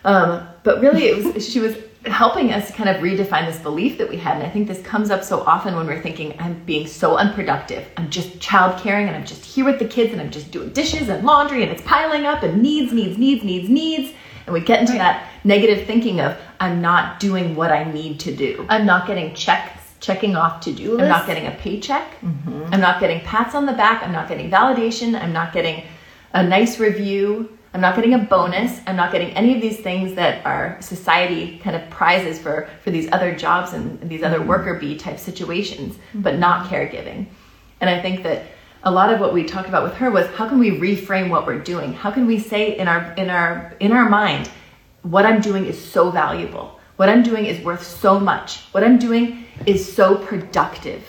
um, but really, it was she was helping us kind of redefine this belief that we had, and I think this comes up so often when we're thinking, "I'm being so unproductive. I'm just child caring, and I'm just here with the kids, and I'm just doing dishes and laundry, and it's piling up, and needs, needs, needs, needs, needs." And we get into that negative thinking of, I'm not doing what I need to do. I'm not getting checks, checking off to do lists. I'm not getting a paycheck. Mm-hmm. I'm not getting pats on the back. I'm not getting validation. I'm not getting a nice review. I'm not getting a bonus. I'm not getting any of these things that our society kind of prizes for for these other jobs and these other mm-hmm. worker bee type situations, but not caregiving. And I think that a lot of what we talked about with her was how can we reframe what we're doing? How can we say in our in our in our mind, what I'm doing is so valuable. What I'm doing is worth so much. What I'm doing is so productive.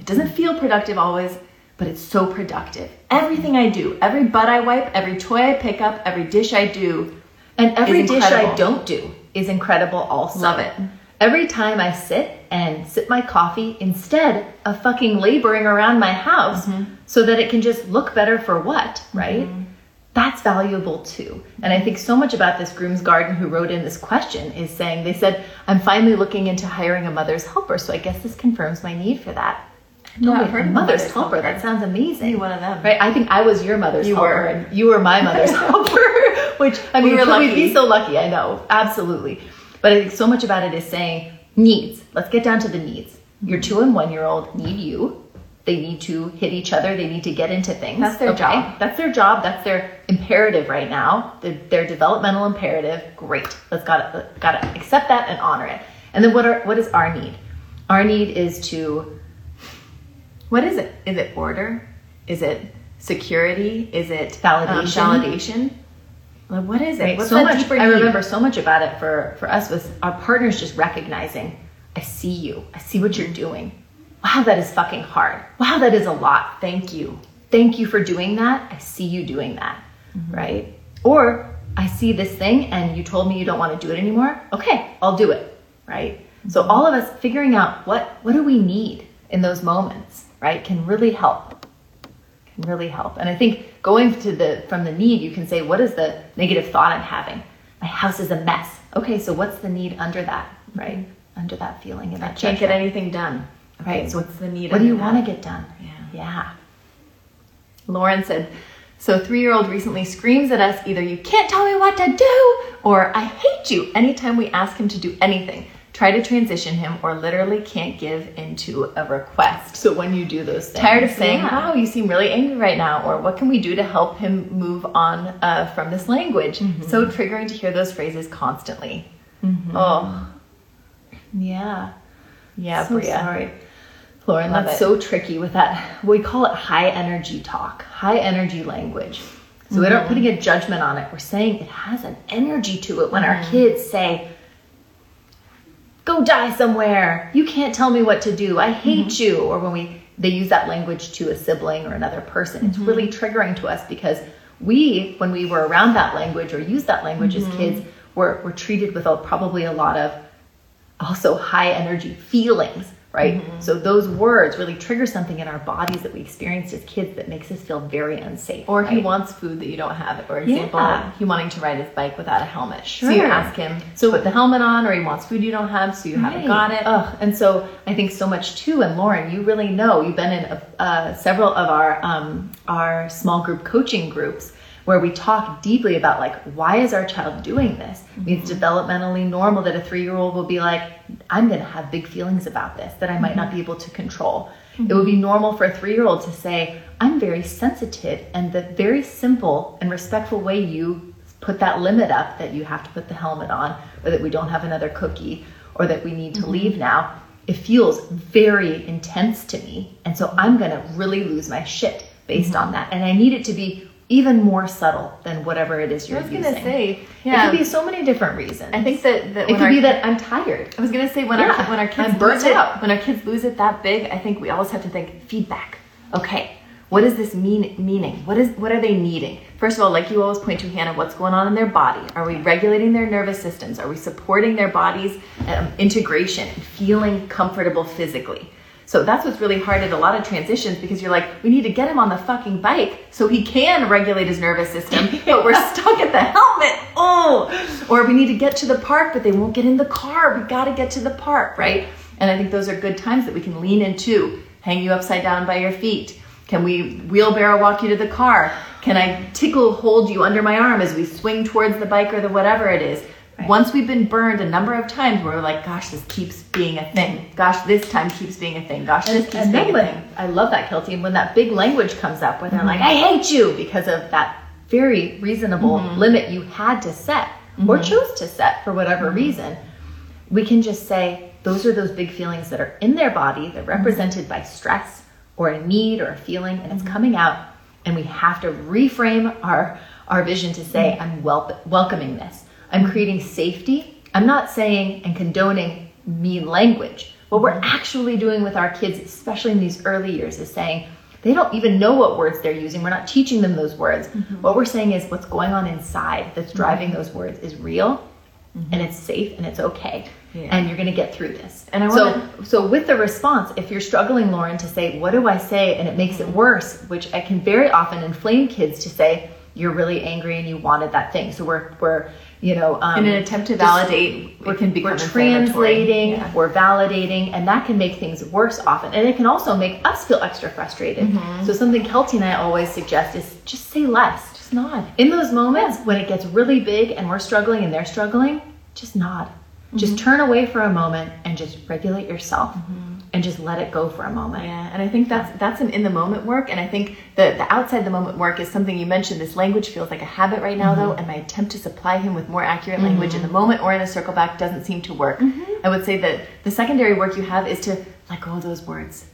It doesn't feel productive always, but it's so productive. Everything I do, every butt I wipe, every toy I pick up, every dish I do, And every is dish I don't do is incredible also. Love it. Every time I sit and sip my coffee instead of fucking laboring around my house Mm-hmm. so that it can just look better for what, right? That's valuable too. And I think so much about this groom's garden who wrote in this question is saying they said, I'm finally looking into hiring a mother's helper, so I guess this confirms my need for that. No, Yeah, I've heard mother's, mother's helper. helper. That sounds amazing. Be one of them. Right? I think I was your mother's You helper were. and you were my mother's helper. Which I We mean, were could we lucky. be so lucky? I know, absolutely. But I think so much about it is saying needs. Let's get down to the needs. Your mm-hmm. two and one year old need you. They need to hit each other. They need to get into things. That's their job. That's their job. That's their imperative right now. Their, their developmental imperative. Great. Let's gotta gotta accept that and honor it. And then what are what is our need? Our need is to what is it? Is it order? Is it security? Is it Validation. um, validation? Like, what is it? Right? What's so much. I remember so much about it for for us was our partners just recognizing, I see you. I see what you're doing. Wow, that is fucking hard. Wow, that is a lot. Thank you. Thank you for doing that. I see you doing that. Right? Or I see this thing and you told me you don't want to do it anymore. Okay, I'll do it. Right? So all of us figuring out what what do we need in those moments, right, can really help can really help. And I think going to the from the need, you can say, what is the negative thought I'm having? My house is a mess. Okay, so what's the need under that, mm-hmm. right? Under that feeling and I that can't get anything done. Okay, Right. so what's the need? What do you want to get done? Yeah. Yeah. Lauren said, so three year old recently screams at us either you can't tell me what to do or I hate you anytime we ask him to do anything. Try to transition him or literally can't give into a request. So when you do those things, Tired of saying, yeah. wow, you seem really angry right now, or what can we do to help him move on uh, from this language? So triggering to hear those phrases constantly. Oh, Yeah. yeah, so Bria. sorry. Lauren, Love that's it. so tricky with that. We call it high energy talk, high energy language. So we're Mm-hmm. not putting a judgment on it. We're saying it has an energy to it when our Mm-hmm. kids say, go die somewhere. You can't tell me what to do. I hate Mm-hmm. you. Or when we they use that language to a sibling or another person, it's Mm-hmm. really triggering to us because we, when we were around that language or used that language Mm-hmm. as kids, were, were treated with a, probably a lot of also high energy feelings, right? Mm-hmm. So those words really trigger something in our bodies that we experienced as kids that makes us feel very unsafe. Or he wants food that you don't have. Or example, Yeah. he wanting to ride his bike without a helmet. So you ask him to put the helmet on, or he wants food you don't have, so you haven't got it. Ugh. And so I think so much too. And Lauren, you really know. You've been in uh, several of our um, our small group coaching groups where we talk deeply about like why is our child doing this? I mean, It's mm-hmm. developmentally normal that a three year old will be like, I'm going to have big feelings about this that I might not be mm-hmm. able to control. It mm-hmm. would be normal for a three year old to say, I'm very sensitive, and the very simple and respectful way you put that limit up that you have to put the helmet on, or that we don't have another cookie, or that we need to leave now, it feels very intense to me. And so I'm going to really lose my shit based on that. And I need it to be even more subtle than whatever it is you're using. I was using. gonna say, yeah. It could be so many different reasons. I think that, that it could our, be that I'm tired. I was gonna say when Yeah, our when our kids I'm burnt lose it, out. when our kids lose it that big, I think we always have to think feedback. Okay, what is this mean meaning? What is what are they needing? First of all, like you always point to, Hannah, what's going on in their body? Are we regulating their nervous systems? Are we supporting their bodies um, integration and feeling comfortable physically? So that's what's really hard at a lot of transitions because you're like, we need to get him on the fucking bike so he can regulate his nervous system, but we're stuck at the helmet. Oh, or we need to get to the park, but they won't get in the car. We got to get to the park, right? And I think those are good times that we can lean into, hang you upside down by your feet. Can we wheelbarrow walk you to the car? Can I tickle hold you under my arm as we swing towards the bike or the whatever it is? Once we've been burned a number of times, we're like, gosh, this keeps being a thing. Mm-hmm. Gosh, this time keeps being a thing. Gosh, this And, keeps and being a when, thing. I love that, Kelty. And when that big language comes up, where they're like, mm-hmm. I hate you because of that very reasonable mm-hmm. limit you had to set or chose to set for whatever reason, we can just say, those are those big feelings that are in their body, they're represented by stress or a need or a feeling, and it's coming out. And we have to reframe our, our vision to say, I'm wel- welcoming this. I'm creating safety. I'm not saying and condoning mean language. What we're actually doing with our kids, especially in these early years, is saying they don't even know what words they're using. We're not teaching them those words. Mm-hmm. What we're saying is what's going on inside that's mm-hmm. driving those words is real mm-hmm. and it's safe and it's okay. Yeah. And you're going to get through this. And I so, wanna- so with the response, if you're struggling, Lauren, to say, what do I say? And it makes it worse, which I can very often inflame kids to say, you're really angry and you wanted that thing. So we're, we're, you know, um, In an attempt to just- validate, it can become we're translating, Yeah. we're validating, and that can make things worse often. And it can also make us feel extra frustrated. Mm-hmm. So something Kelty and I always suggest is just say less. Just nod. In those moments when it gets really big and we're struggling and they're struggling, just nod. Just Mm-hmm. turn away for a moment and just regulate yourself and just let it go for a moment. Yeah, and I think that's that's an in the moment work, and I think the the outside the moment work is something you mentioned. This language feels like a habit right now, though, mm-hmm. and my attempt to supply him with more accurate mm-hmm. language in the moment or in a circle back doesn't seem to work. Mm-hmm. I would say that the secondary work you have is to let go of those words.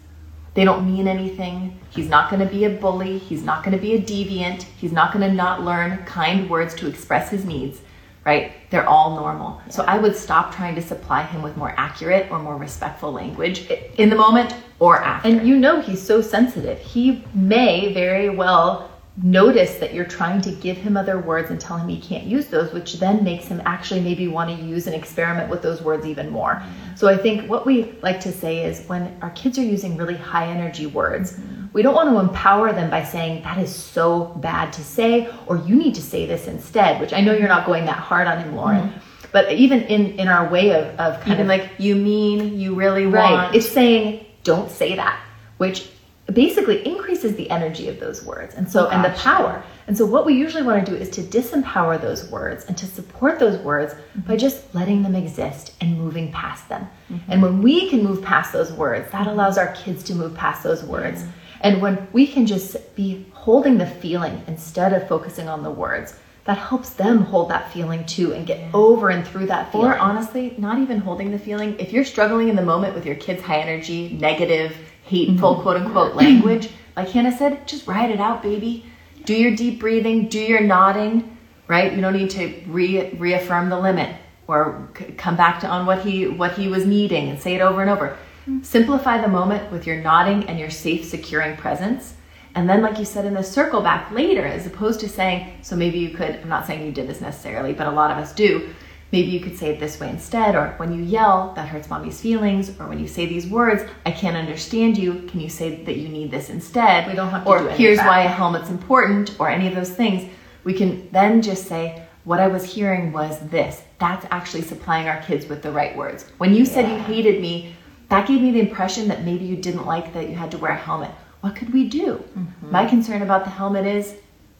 They don't mean anything. He's not going to be a bully. He's not going to be a deviant. He's not going to not learn kind words to express his needs, right? They're all normal. So I would stop trying to supply him with more accurate or more respectful language in the moment or after. And you know he's so sensitive. He may very well notice that you're trying to give him other words and tell him he can't use those, which then makes him actually maybe want to use and experiment with those words even more. Mm-hmm. So I think what we like to say is when our kids are using really high energy words, mm-hmm. we don't want to empower them by saying that is so bad to say or you need to say this instead, which I know you're not going that hard on him, Lauren. Mm-hmm. But even in, in our way of, of kind Even of like you mean, you really Right. want. It's saying don't say that, which basically increases the energy of those words and so and the power. And so what we usually want to do is to disempower those words and to support those words mm-hmm. by just letting them exist and moving past them. Mm-hmm. And when we can move past those words, that allows our kids to move past those words. And when we can just be holding the feeling instead of focusing on the words, that helps them hold that feeling too and get over and through that feeling. Or honestly, not even holding the feeling. If you're struggling in the moment with your kid's high energy, negative, hateful mm-hmm. quote unquote language, like Hannah said, just ride it out, baby. Do your deep breathing, do your nodding, right? You don't need to re- reaffirm the limit or c- come back to on what he what he was needing and say it over and over. Mm-hmm. Simplify the moment with your nodding and your safe, securing presence. And then, like you said, in the circle back later, as opposed to saying, so maybe you could, I'm not saying you did this necessarily, but a lot of us do. Maybe you could say it this way instead, or when you yell, that hurts mommy's feelings, or when you say these words, I can't understand you, can you say that you need this instead? We don't have to or do here's why a helmet's important, or any of those things. We can then just say, what I was hearing was this. That's actually supplying our kids with the right words. When you said you hated me, that gave me the impression that maybe you didn't like that you had to wear a helmet. What could we do? Mm-hmm. My concern about the helmet is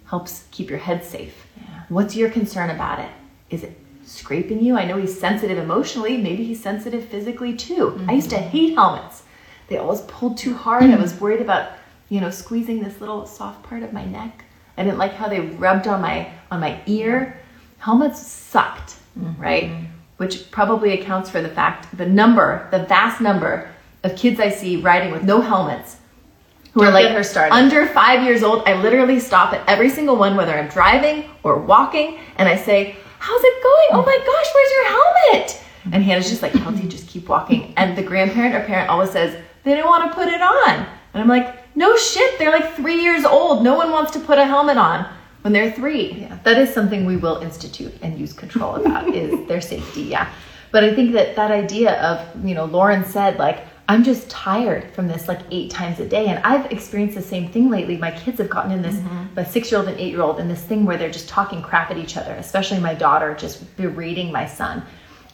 helps keep your head safe. What's your concern about it? Is it scraping you? I know he's sensitive emotionally. Maybe he's sensitive physically too. I used to mm-hmm. hate helmets. They always pulled too hard. I was mm-hmm. worried about, you know, squeezing this little soft part of my neck. I didn't like how they rubbed on my on my ear. Helmets sucked, mm-hmm. right? Which probably accounts for the fact the number, the vast number of kids I see riding with no helmets who Don't are like her started. under five years old. I literally stop at every single one, whether I'm driving or walking, and I say, How's it going? Oh my gosh, where's your helmet? And Hannah's just like, Kelty, just keep walking. And the grandparent or parent always says, They didn't want to put it on. And I'm like, No shit, they're like three years old. No one wants to put a helmet on when they're three. Yeah, that is something we will institute and use control about is their safety. Yeah, but I think that that idea of you know Lauren said like I'm just tired from this like eight times a day, and I've experienced the same thing lately. My kids have gotten in this, mm-hmm. my six year old and eight year old, in this thing where they're just talking crap at each other. Especially my daughter just berating my son.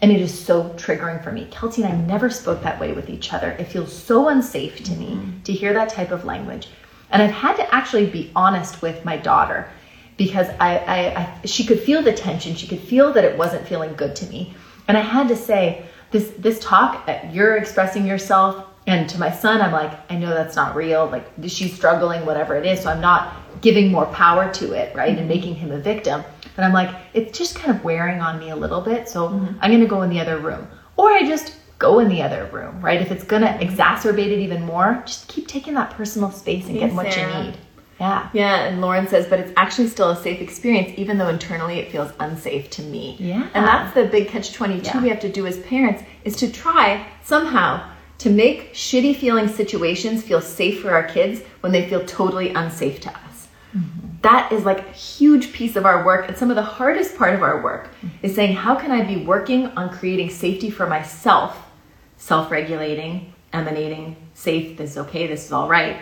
And it is so triggering for me. Kelty and I never spoke that way with each other. It feels so unsafe to me mm-hmm. to hear that type of language. And I've had to actually be honest with my daughter because I, I, I she could feel the tension. She could feel that it wasn't feeling good to me. And I had to say, this this talk, uh, you're expressing yourself. And to my son, I'm like, I know that's not real. Like she's struggling, whatever it is. So I'm not giving more power to it, right? And making him a victim. But I'm like, it's just kind of wearing on me a little bit. So I'm going to go in the other room. Or I just go in the other room, right? If it's going to exacerbate it even more, just keep taking that personal space and getting what you need. Yeah. Yeah, and Lauren says, but it's actually still a safe experience, even though internally it feels unsafe to me. Yeah. And that's the big catch 22 Yeah. we have to do as parents is to try somehow to make shitty feeling situations feel safe for our kids when they feel totally unsafe to us. Mm-hmm. That is like a huge piece of our work. And some of the hardest part of our work mm-hmm. is saying, how can I be working on creating safety for myself, self regulating, emanating, safe, this is okay, this is all right,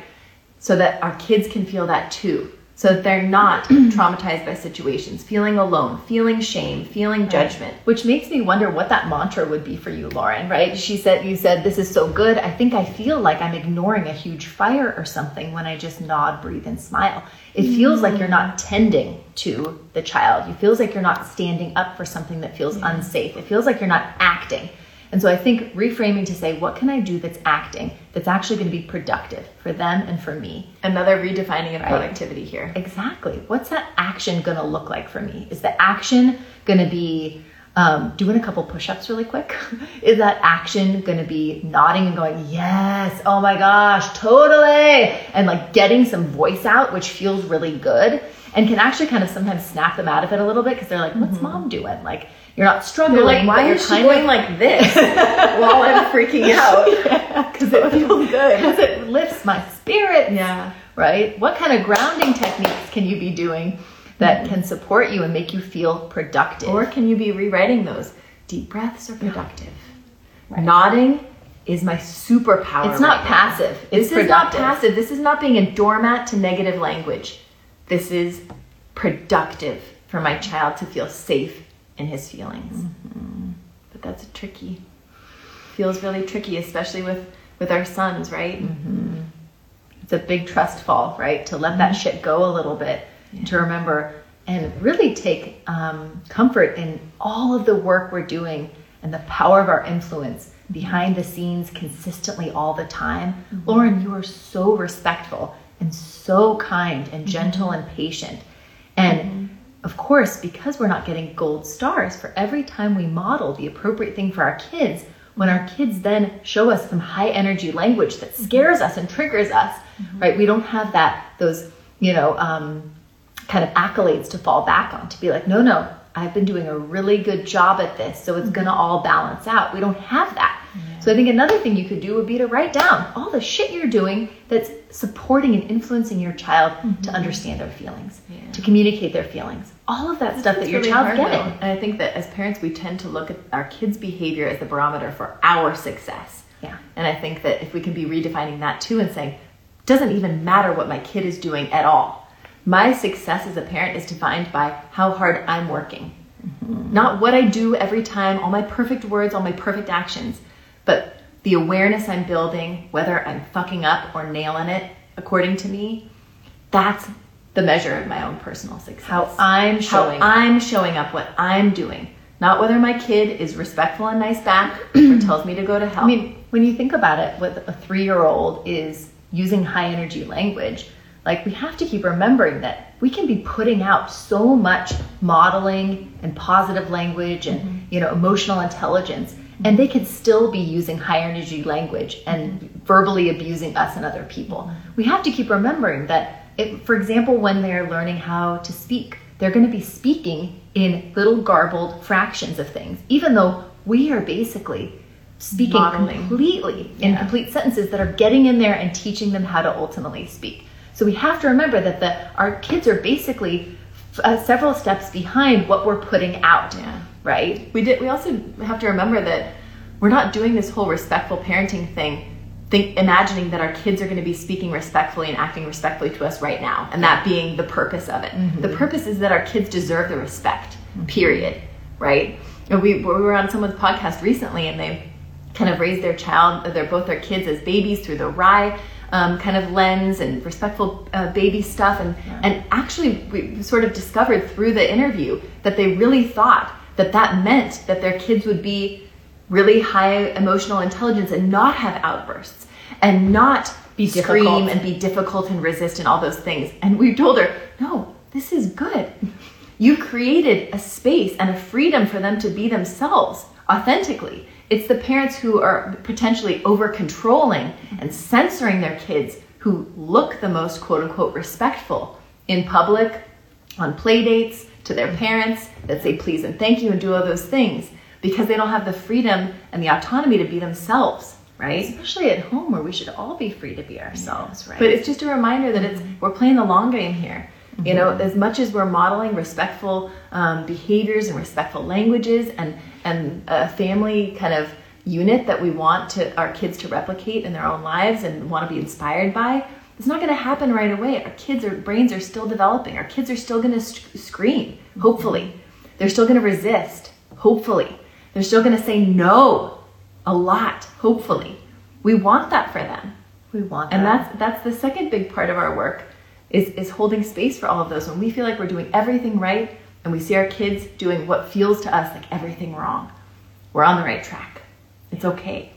so that our kids can feel that too. So that they're not traumatized by situations, feeling alone, feeling shame, feeling judgment. Which makes me wonder what that mantra would be for you, Lauren, right? She said, You said, this is so good. I think I feel like I'm ignoring a huge fire or something when I just nod, breathe, and smile. It feels like you're not tending to the child. It feels like you're not standing up for something that feels unsafe. It feels like you're not acting. And so I think reframing to say, What can I do that's acting, that's actually going to be productive for them and for me? Another redefining of productivity here. Exactly. What's that action going to look like for me? Is the action going to be um, doing a couple push ups really quick? Is that action going to be nodding and going, yes, oh my gosh, totally? And like getting some voice out, which feels really good and can actually kind of sometimes snap them out of it a little bit because they're like, what's mom doing? Like, you're not struggling. You're like, why is she going of like this while I'm freaking out? because it feels good because it lifts my spirit Yeah. right what kind of grounding techniques can you be doing that mm-hmm. can support you and make you feel productive Or can you be rewriting those? Deep breaths are productive. Nodding is my superpower. it's not right passive it's This is not passive. This is not being a doormat to negative language. This is productive for my child to feel safe in his feelings. Mm-hmm. But that's a tricky. Feels really tricky, especially with with our sons, right? Mm-hmm. it's a big trust fall right to let that shit go a little bit to remember and really take um, comfort in all of the work we're doing and the power of our influence behind the scenes consistently all the time lauren you are so respectful and so kind and gentle and patient and of course because we're not getting gold stars for every time we model the appropriate thing for our kids when our kids then show us some high energy language that scares us and triggers us, mm-hmm. right? We don't have that, those, you know, um, kind of accolades to fall back on to be like, no, no, I've been doing a really good job at this, so it's mm-hmm. gonna all balance out. We don't have that. Yeah. So I think another thing you could do would be to write down all the shit you're doing that's supporting and influencing your child mm-hmm. to understand their feelings, yeah. to communicate their feelings. All of that this stuff that your really child's hard, getting. Though. And I think that as parents, we tend to look at our kids' behavior as the barometer for our success. Yeah. And I think that if we can be redefining that too and saying, doesn't even matter what my kid is doing at all. My success as a parent is defined by how hard I'm working. Mm-hmm. Not what I do every time, all my perfect words, all my perfect actions, but the awareness I'm building, whether I'm fucking up or nailing it, according to me, that's the measure of my own personal success. How I'm showing How I'm showing up, what I'm doing. Not whether my kid is respectful and nice back or tells me to go to hell. I mean, when you think about it, what a three year old is using high energy language, like we have to keep remembering that we can be putting out so much modeling and positive language and mm-hmm. you know emotional intelligence and they could still be using high energy language and verbally abusing us and other people. We have to keep remembering that, if, for example, when they're learning how to speak, they're going to be speaking in little garbled fractions of things, even though we are basically speaking Modeling. completely in complete sentences that are getting in there and teaching them how to ultimately speak. So we have to remember that the, our kids are basically uh, several steps behind what we're putting out. Yeah right? We did. We also have to remember that we're not doing this whole respectful parenting thing. Think, imagining that our kids are going to be speaking respectfully and acting respectfully to us right now, and that being the purpose of it. Mm-hmm. The purpose is that our kids deserve the respect. Period. Right? And we we were on someone's podcast recently, and they kind of raised their child, they're both their kids as babies through the RIE um, kind of lens and respectful uh, baby stuff, and yeah. and actually we sort of discovered through the interview that they really thought that that meant that their kids would be really high emotional intelligence and not have outbursts and not be scream difficult. and be difficult and resist and all those things. And we've told her, no, this is good. You created a space and a freedom for them to be themselves authentically. It's the parents who are potentially over controlling and censoring their kids who look the most quote unquote respectful in public, on play dates, to their parents that say please and thank you and do all those things because they don't have the freedom and the autonomy to be themselves right especially at home where we should all be free to be ourselves right but it's just a reminder that it's we're playing the long game here you know mm-hmm. as much as we're modeling respectful um, behaviors and respectful languages and and a family kind of unit that we want to our kids to replicate in their own lives and want to be inspired by it's not going to happen right away. Our kids' our brains are still developing. Our kids are still going to sc- scream, hopefully. They're still going to resist, hopefully. They're still going to say no a lot, hopefully. We want that for them. We want that. And that's that's the second big part of our work is is holding space for all of those when we feel like we're doing everything right and we see our kids doing what feels to us like everything wrong. We're on the right track. It's okay.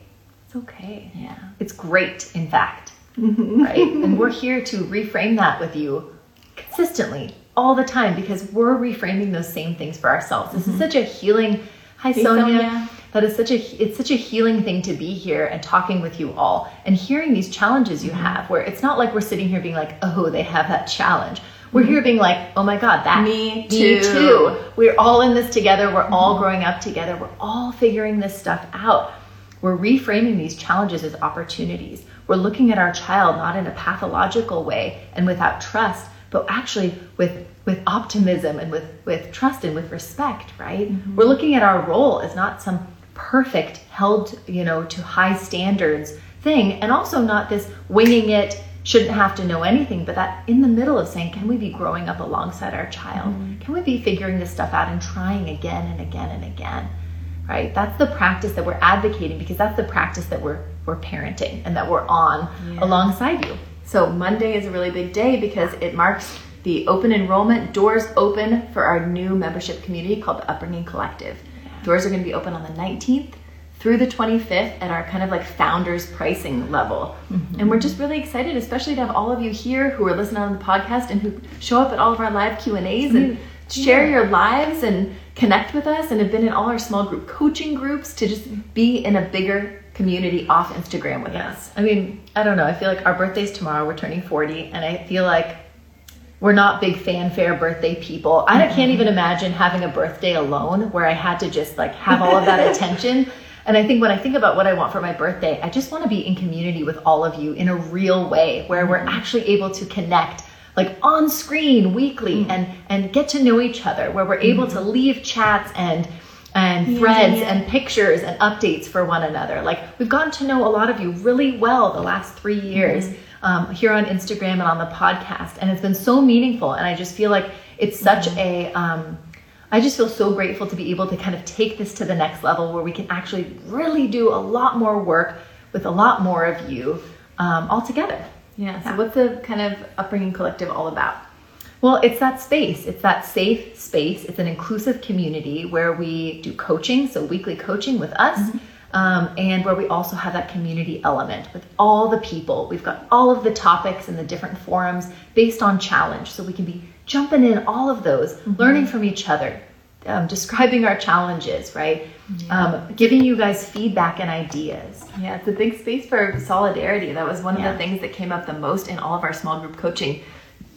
It's okay. Yeah. It's great, in fact. right? And we're here to reframe that with you consistently all the time because we're reframing those same things for ourselves. This mm-hmm. is such a healing. Hi, hey, Sonia. Sonia. That is such a it's such a healing thing to be here and talking with you all and hearing these challenges you mm-hmm. have. Where it's not like we're sitting here being like, oh, they have that challenge. We're mm-hmm. here being like, oh my God, that me too. Me too. We're all in this together. We're all mm-hmm. growing up together. We're all figuring this stuff out. We're reframing these challenges as opportunities. We're looking at our child not in a pathological way and without trust, but actually with with optimism and with with trust and with respect, right? Mm-hmm. We're looking at our role as not some perfect held, you know, to high standards thing and also not this winging it shouldn't have to know anything, but that in the middle of saying, can we be growing up alongside our child? Mm-hmm. Can we be figuring this stuff out and trying again and again and again? Right? That's the practice that we're advocating because that's the practice that we're we're parenting and that we're on yeah. alongside you. So Monday is a really big day because it marks the open enrollment doors open for our new membership community called the Upbringing Collective. Yeah. Doors are going to be open on the 19th through the 25th at our kind of like founders pricing level. Mm-hmm. And we're just really excited, especially to have all of you here who are listening on the podcast and who show up at all of our live Q&As and share yeah. your lives and connect with us and have been in all our small group coaching groups to just be in a bigger community off Instagram with Yes. us. I mean, I don't know. I feel like our birthday's tomorrow. We're turning 40, and I feel like we're not big fanfare birthday people. I mm-hmm. can't even imagine having a birthday alone where I had to just like have all of that attention. And I think when I think about what I want for my birthday, I just want to be in community with all of you in a real way where we're mm-hmm. actually able to connect like on screen weekly mm. and and get to know each other where we're able mm-hmm. to leave chats and and threads yeah. and pictures and updates for one another. Like we've gotten to know a lot of you really well the last three years um, here on Instagram and on the podcast, and it's been so meaningful. And I just feel like it's such a um, I just feel so grateful to be able to kind of take this to the next level where we can actually really do a lot more work with a lot more of you um, all together. Yeah. So what's the kind of upbringing collective all about? Well, it's that space. It's that safe space. It's an inclusive community where we do coaching, so weekly coaching with us, um, and where we also have that community element with all the people. We've got all of the topics and the different forums based on challenge, so we can be jumping in all of those, learning from each other, um, describing our challenges, right? Um, giving you guys feedback and ideas. Yeah, it's a big space for solidarity. That was one of Yeah. the things that came up the most in all of our small group coaching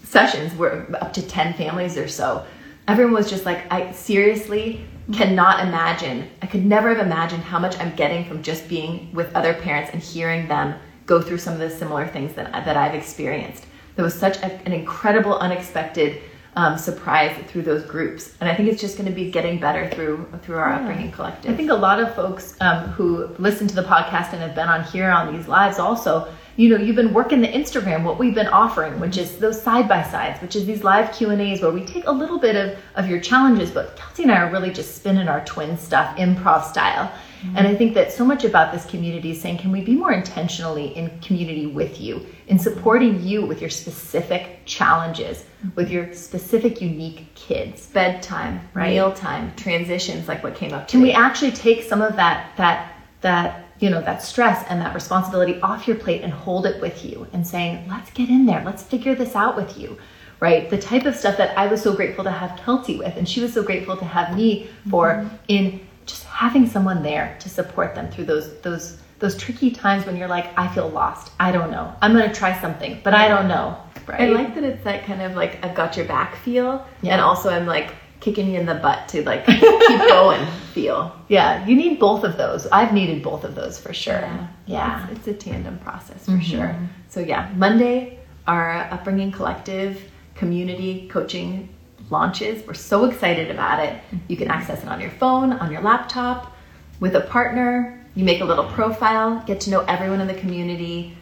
sessions. We're up to 10 families or so. Everyone was just like, I seriously cannot imagine. I could never have imagined how much I'm getting from just being with other parents and hearing them go through some of the similar things that, that I've experienced. There was such a, an incredible, unexpected um, surprise through those groups. And I think it's just going to be getting better through through our upbringing collective. I think a lot of folks um, who listen to the podcast and have been on here on these lives also, you know, you've been working the Instagram, what we've been offering, which is those side by sides, which is these live Q and A's where we take a little bit of of your challenges, but Kelty and I are really just spinning our twin stuff, improv style. Mm-hmm. And I think that so much about this community is saying, can we be more intentionally in community with you, in supporting you with your specific challenges, mm-hmm. with your specific unique kids? bedtime, Right. mealtime, transitions like what came up can we actually take some of that that that you know that stress and that responsibility off your plate and hold it with you and saying let's get in there. Let's figure this out with you. Right? The type of stuff that i was so grateful to have Kelty with and she was so grateful to have me for mm-hmm. in just having someone there to support them through those those those tricky times when you're like i feel lost. I don't know. I'm to try something but i don't know. Right? I like that it's that kind of like I've got your back feel, Yeah. and also I'm like kicking you in the butt to like keep going feel. yeah you need both of those i've needed both of those for sure Yeah. yeah It's, it's a tandem process for mm-hmm. sure. So yeah, Monday our upbringing collective community coaching launches. We're so excited about it. Mm-hmm. You can access it on your phone, on your laptop, with a partner. You make a little profile, get to know everyone in the community,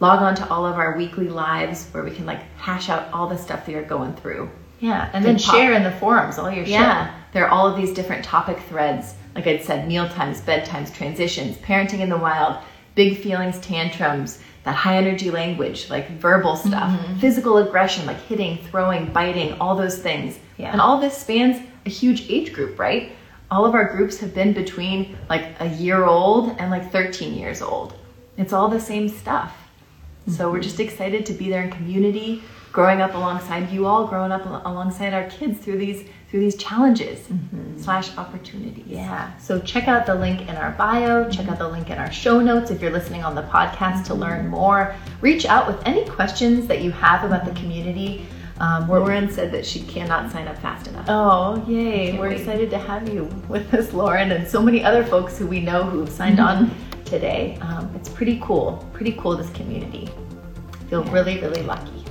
log on to all of our weekly lives where we can like hash out all the stuff that you're going through. Yeah, and then share in the forums all your Yeah, there are all of these different topic threads. Like I'd said, meal times, bedtimes, transitions, parenting in the wild, big feelings, tantrums, that high energy language, like verbal stuff, Mm-hmm. physical aggression, like hitting, throwing, biting, all those things. Yeah. And all this spans a huge age group, right? All of our groups have been between like a year old and like 13 years old. It's all the same stuff. So we're just excited to be there in community, growing up alongside you all, growing up al- alongside our kids through these through these challenges slash opportunities. Yeah. So check out the link in our bio, check out the link in our show notes if you're listening on the podcast to learn more. Reach out with any questions that you have about the community. Um, Lauren said that she cannot sign up fast enough. oh, yay. We're wait. excited to have you with us, Lauren, and so many other folks who we know who have signed on today. Um, it's pretty cool. Pretty cool, this community. Feel Yeah. really, really lucky.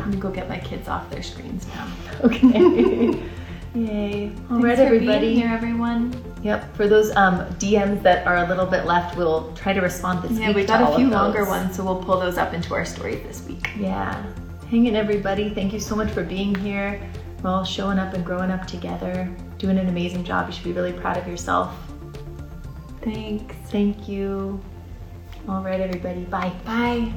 Yeah. I'm gonna go get my kids off their screens now. Okay. Yay. All right, Thanks everybody. being here, everyone. Yep. For those um, DMs that are a little bit left, we'll try to respond this Yeah, week. we to got a few longer ones, so we'll pull those up into our stories this week. Yeah. Hang in, everybody. Thank you so much for being here. We're all showing up and growing up together, doing an amazing job. You should be really proud of yourself. Thanks. Thank you. All right, everybody. Bye. Bye.